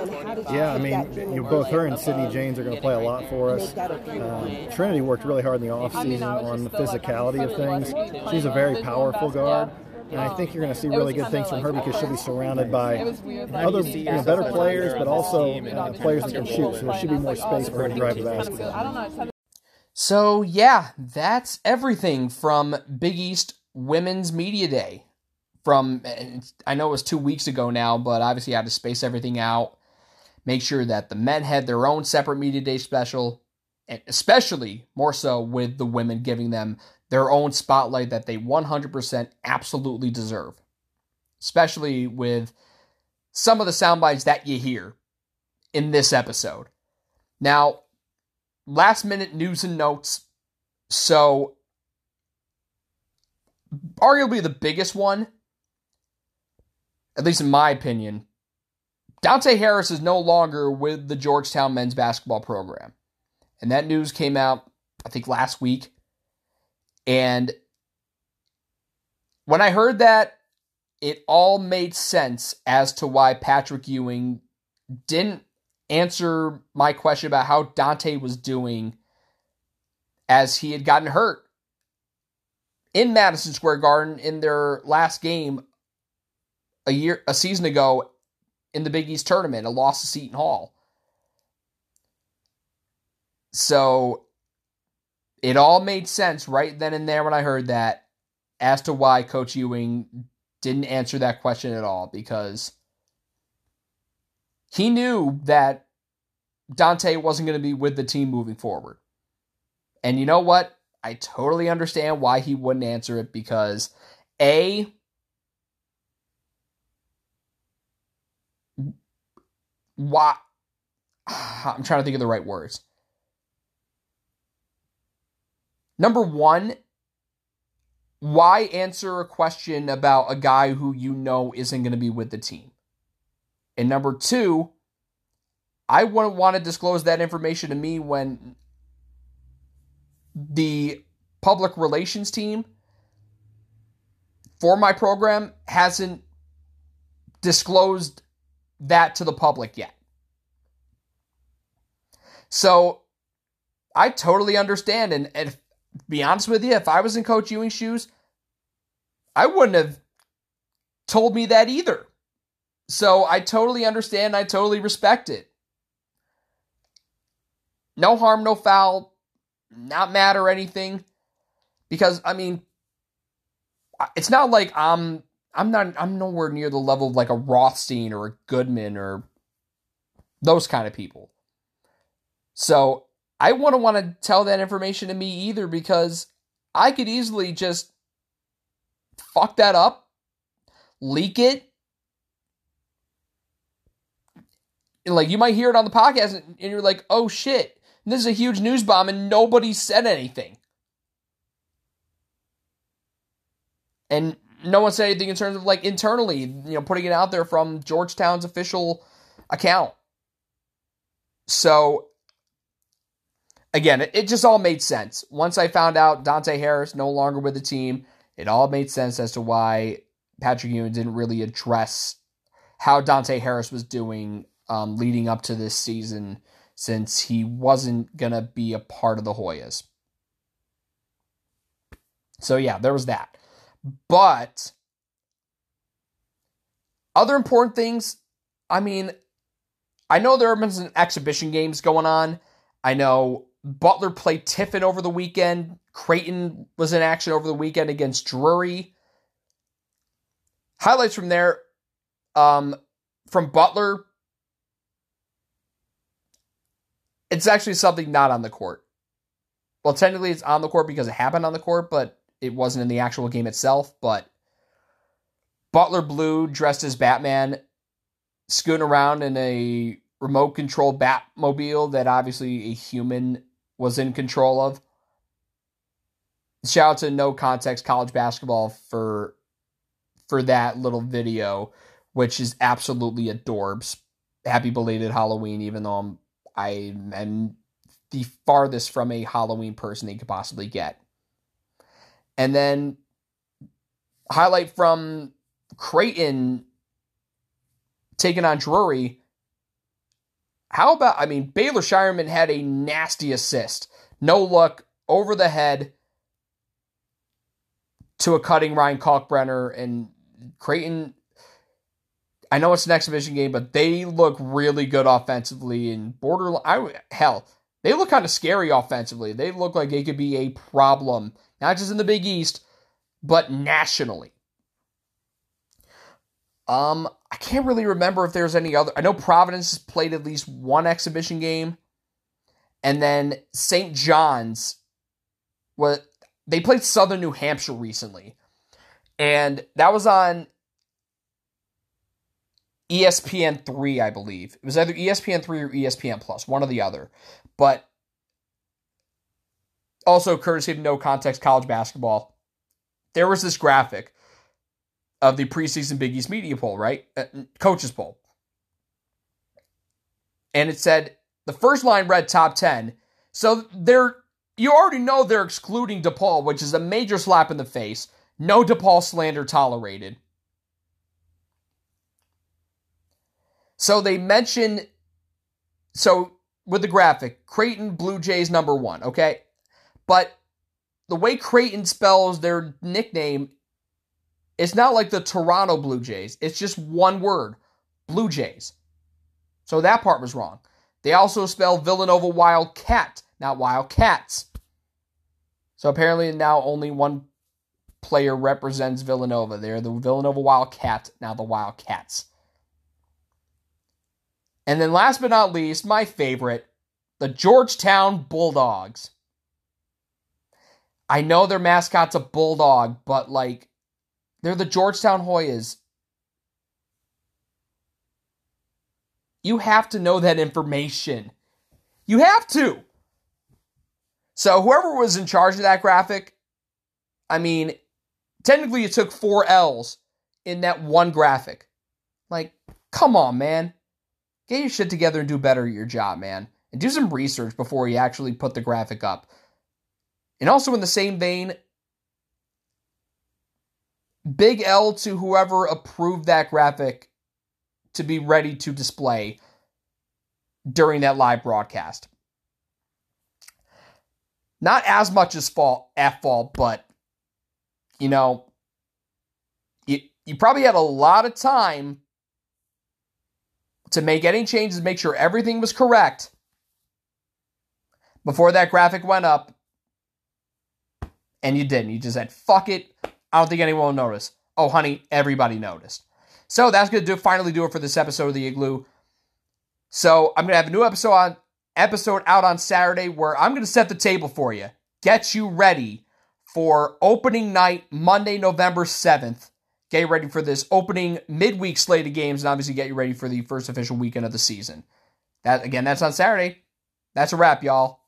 Yeah, I mean, you know, both her and Sydney James are going to play a lot for us. Um, Trinity worked really hard in the offseason on the physicality of things. She's a very powerful guard. And I think you're going to see really good things from her because she'll be surrounded by other you know, better players, but also uh, players that can shoot. So there should be more space for her to drive the basketball. So, yeah, that's everything from Big East Women's Media Day. From, I know it was two weeks ago now, but obviously I had to space everything out. Make sure that the men had their own separate Media Day special, and especially more so with the women giving them their own spotlight that they 100% absolutely deserve. Especially with some of the sound bites that you hear in this episode. Now, last minute news and notes. So, arguably the biggest one, at least in my opinion, Dante Harris is no longer with the Georgetown men's basketball program. And that news came out, I think, last week. And when I heard that, it all made sense as to why Patrick Ewing didn't answer my question about how Dante was doing as he had gotten hurt in Madison Square Garden in their last game a year a season ago in the Big East tournament, a loss to Seton Hall. So it all made sense right then and there when I heard that as to why Coach Ewing didn't answer that question at all because he knew that Dante wasn't going to be with the team moving forward. And you know what? I totally understand why he wouldn't answer it because A, why I'm trying to think of the right words. Number one, why answer a question about a guy who you know isn't going to be with the team? And number two, I wouldn't want to disclose that information to me when the public relations team for my program hasn't disclosed that to the public yet. So I totally understand. And, and be honest with you, if I was in Coach Ewing's shoes, I wouldn't have told me that either. So I totally understand. I totally respect it. No harm, no foul, not mad or anything. Because I mean, it's not like I'm I'm not I'm nowhere near the level of like a Rothstein or a Goodman or those kind of people. So I wouldn't want to tell that information to me either because I could easily just fuck that up, leak it. And like you might hear it on the podcast and you're like, oh shit, this is a huge news bomb and nobody said anything. And no one said anything in terms of like internally, you know, putting it out there from Georgetown's official account. So again, it, just all made sense. Once I found out Dante Harris no longer with the team, it all made sense as to why Patrick Ewing didn't really address how Dante Harris was doing um, leading up to this season since he wasn't going to be a part of the Hoyas. So, yeah, there was that. But other important things, I mean, I know there have been some exhibition games going on. I know Butler played Tiffin over the weekend. Creighton was in action over the weekend against Drury. Highlights from there um, from Butler. It's actually something not on the court. Well, technically it's on the court because it happened on the court, but it wasn't in the actual game itself. But Butler Blue dressed as Batman, scooting around in a remote control Batmobile that obviously a human was in control of. Shout out to No Context College Basketball for for that little video, which is absolutely adorbs. Happy belated Halloween, even though I'm I am the farthest from a Halloween person they could possibly get. And then highlight from Creighton taking on Drury how about, I mean, Baylor Scheierman had a nasty assist. No look, over the head to a cutting Ryan Kalkbrenner and Creighton. I know it's an exhibition game, but they look really good offensively and borderline. I, hell, they look kind of scary offensively. They look like they could be a problem, not just in the Big East, but nationally. Um, I can't really remember if there's any other. I know Providence has played at least one exhibition game, and then St. John's. What they played Southern New Hampshire recently, and that was on ESPN three, I believe. It was either ESPN three or ESPN Plus, one or the other. But also courtesy of No Context College Basketball, there was this graphic of the preseason Big East media poll, right? Uh, coaches poll. And it said the first line read top 10. So they're you already know they're excluding DePaul, which is a major slap in the face. No DePaul slander tolerated. So they mention so with the graphic, Creighton Blue Jays number 1, okay? But the way Creighton spells their nickname it's not like the Toronto Blue Jays. It's just one word Blue Jays. So that part was wrong. They also spell Villanova Wildcat, not Wildcats. So apparently now only one player represents Villanova. They're the Villanova Wildcat, now the Wildcats. And then last but not least, my favorite, the Georgetown Bulldogs. I know their mascot's a bulldog, but like they're the Georgetown Hoyas. You have to know that information. You have to. So whoever was in charge of that graphic, I mean, technically it took four L's in that one graphic. Like, come on, man. Get your shit together and do better at your job, man. And do some research before you actually put the graphic up. And also in the same vein, big L to whoever approved that graphic to be ready to display during that live broadcast. Not as much as fault at fault, but you know, you you probably had a lot of time to make any changes, make sure everything was correct before that graphic went up. And you didn't. You just said, fuck it. I don't think anyone will notice. Oh, honey, everybody noticed. So that's going to do finally do it for this episode of the Igloo. So I'm going to have a new episode on episode out on Saturday where I'm going to set the table for you. Get you ready for opening night Monday, November 7th. Get ready for this opening midweek slate of games and obviously get you ready for the first official weekend of the season. That again, that's on Saturday. That's a wrap, y'all.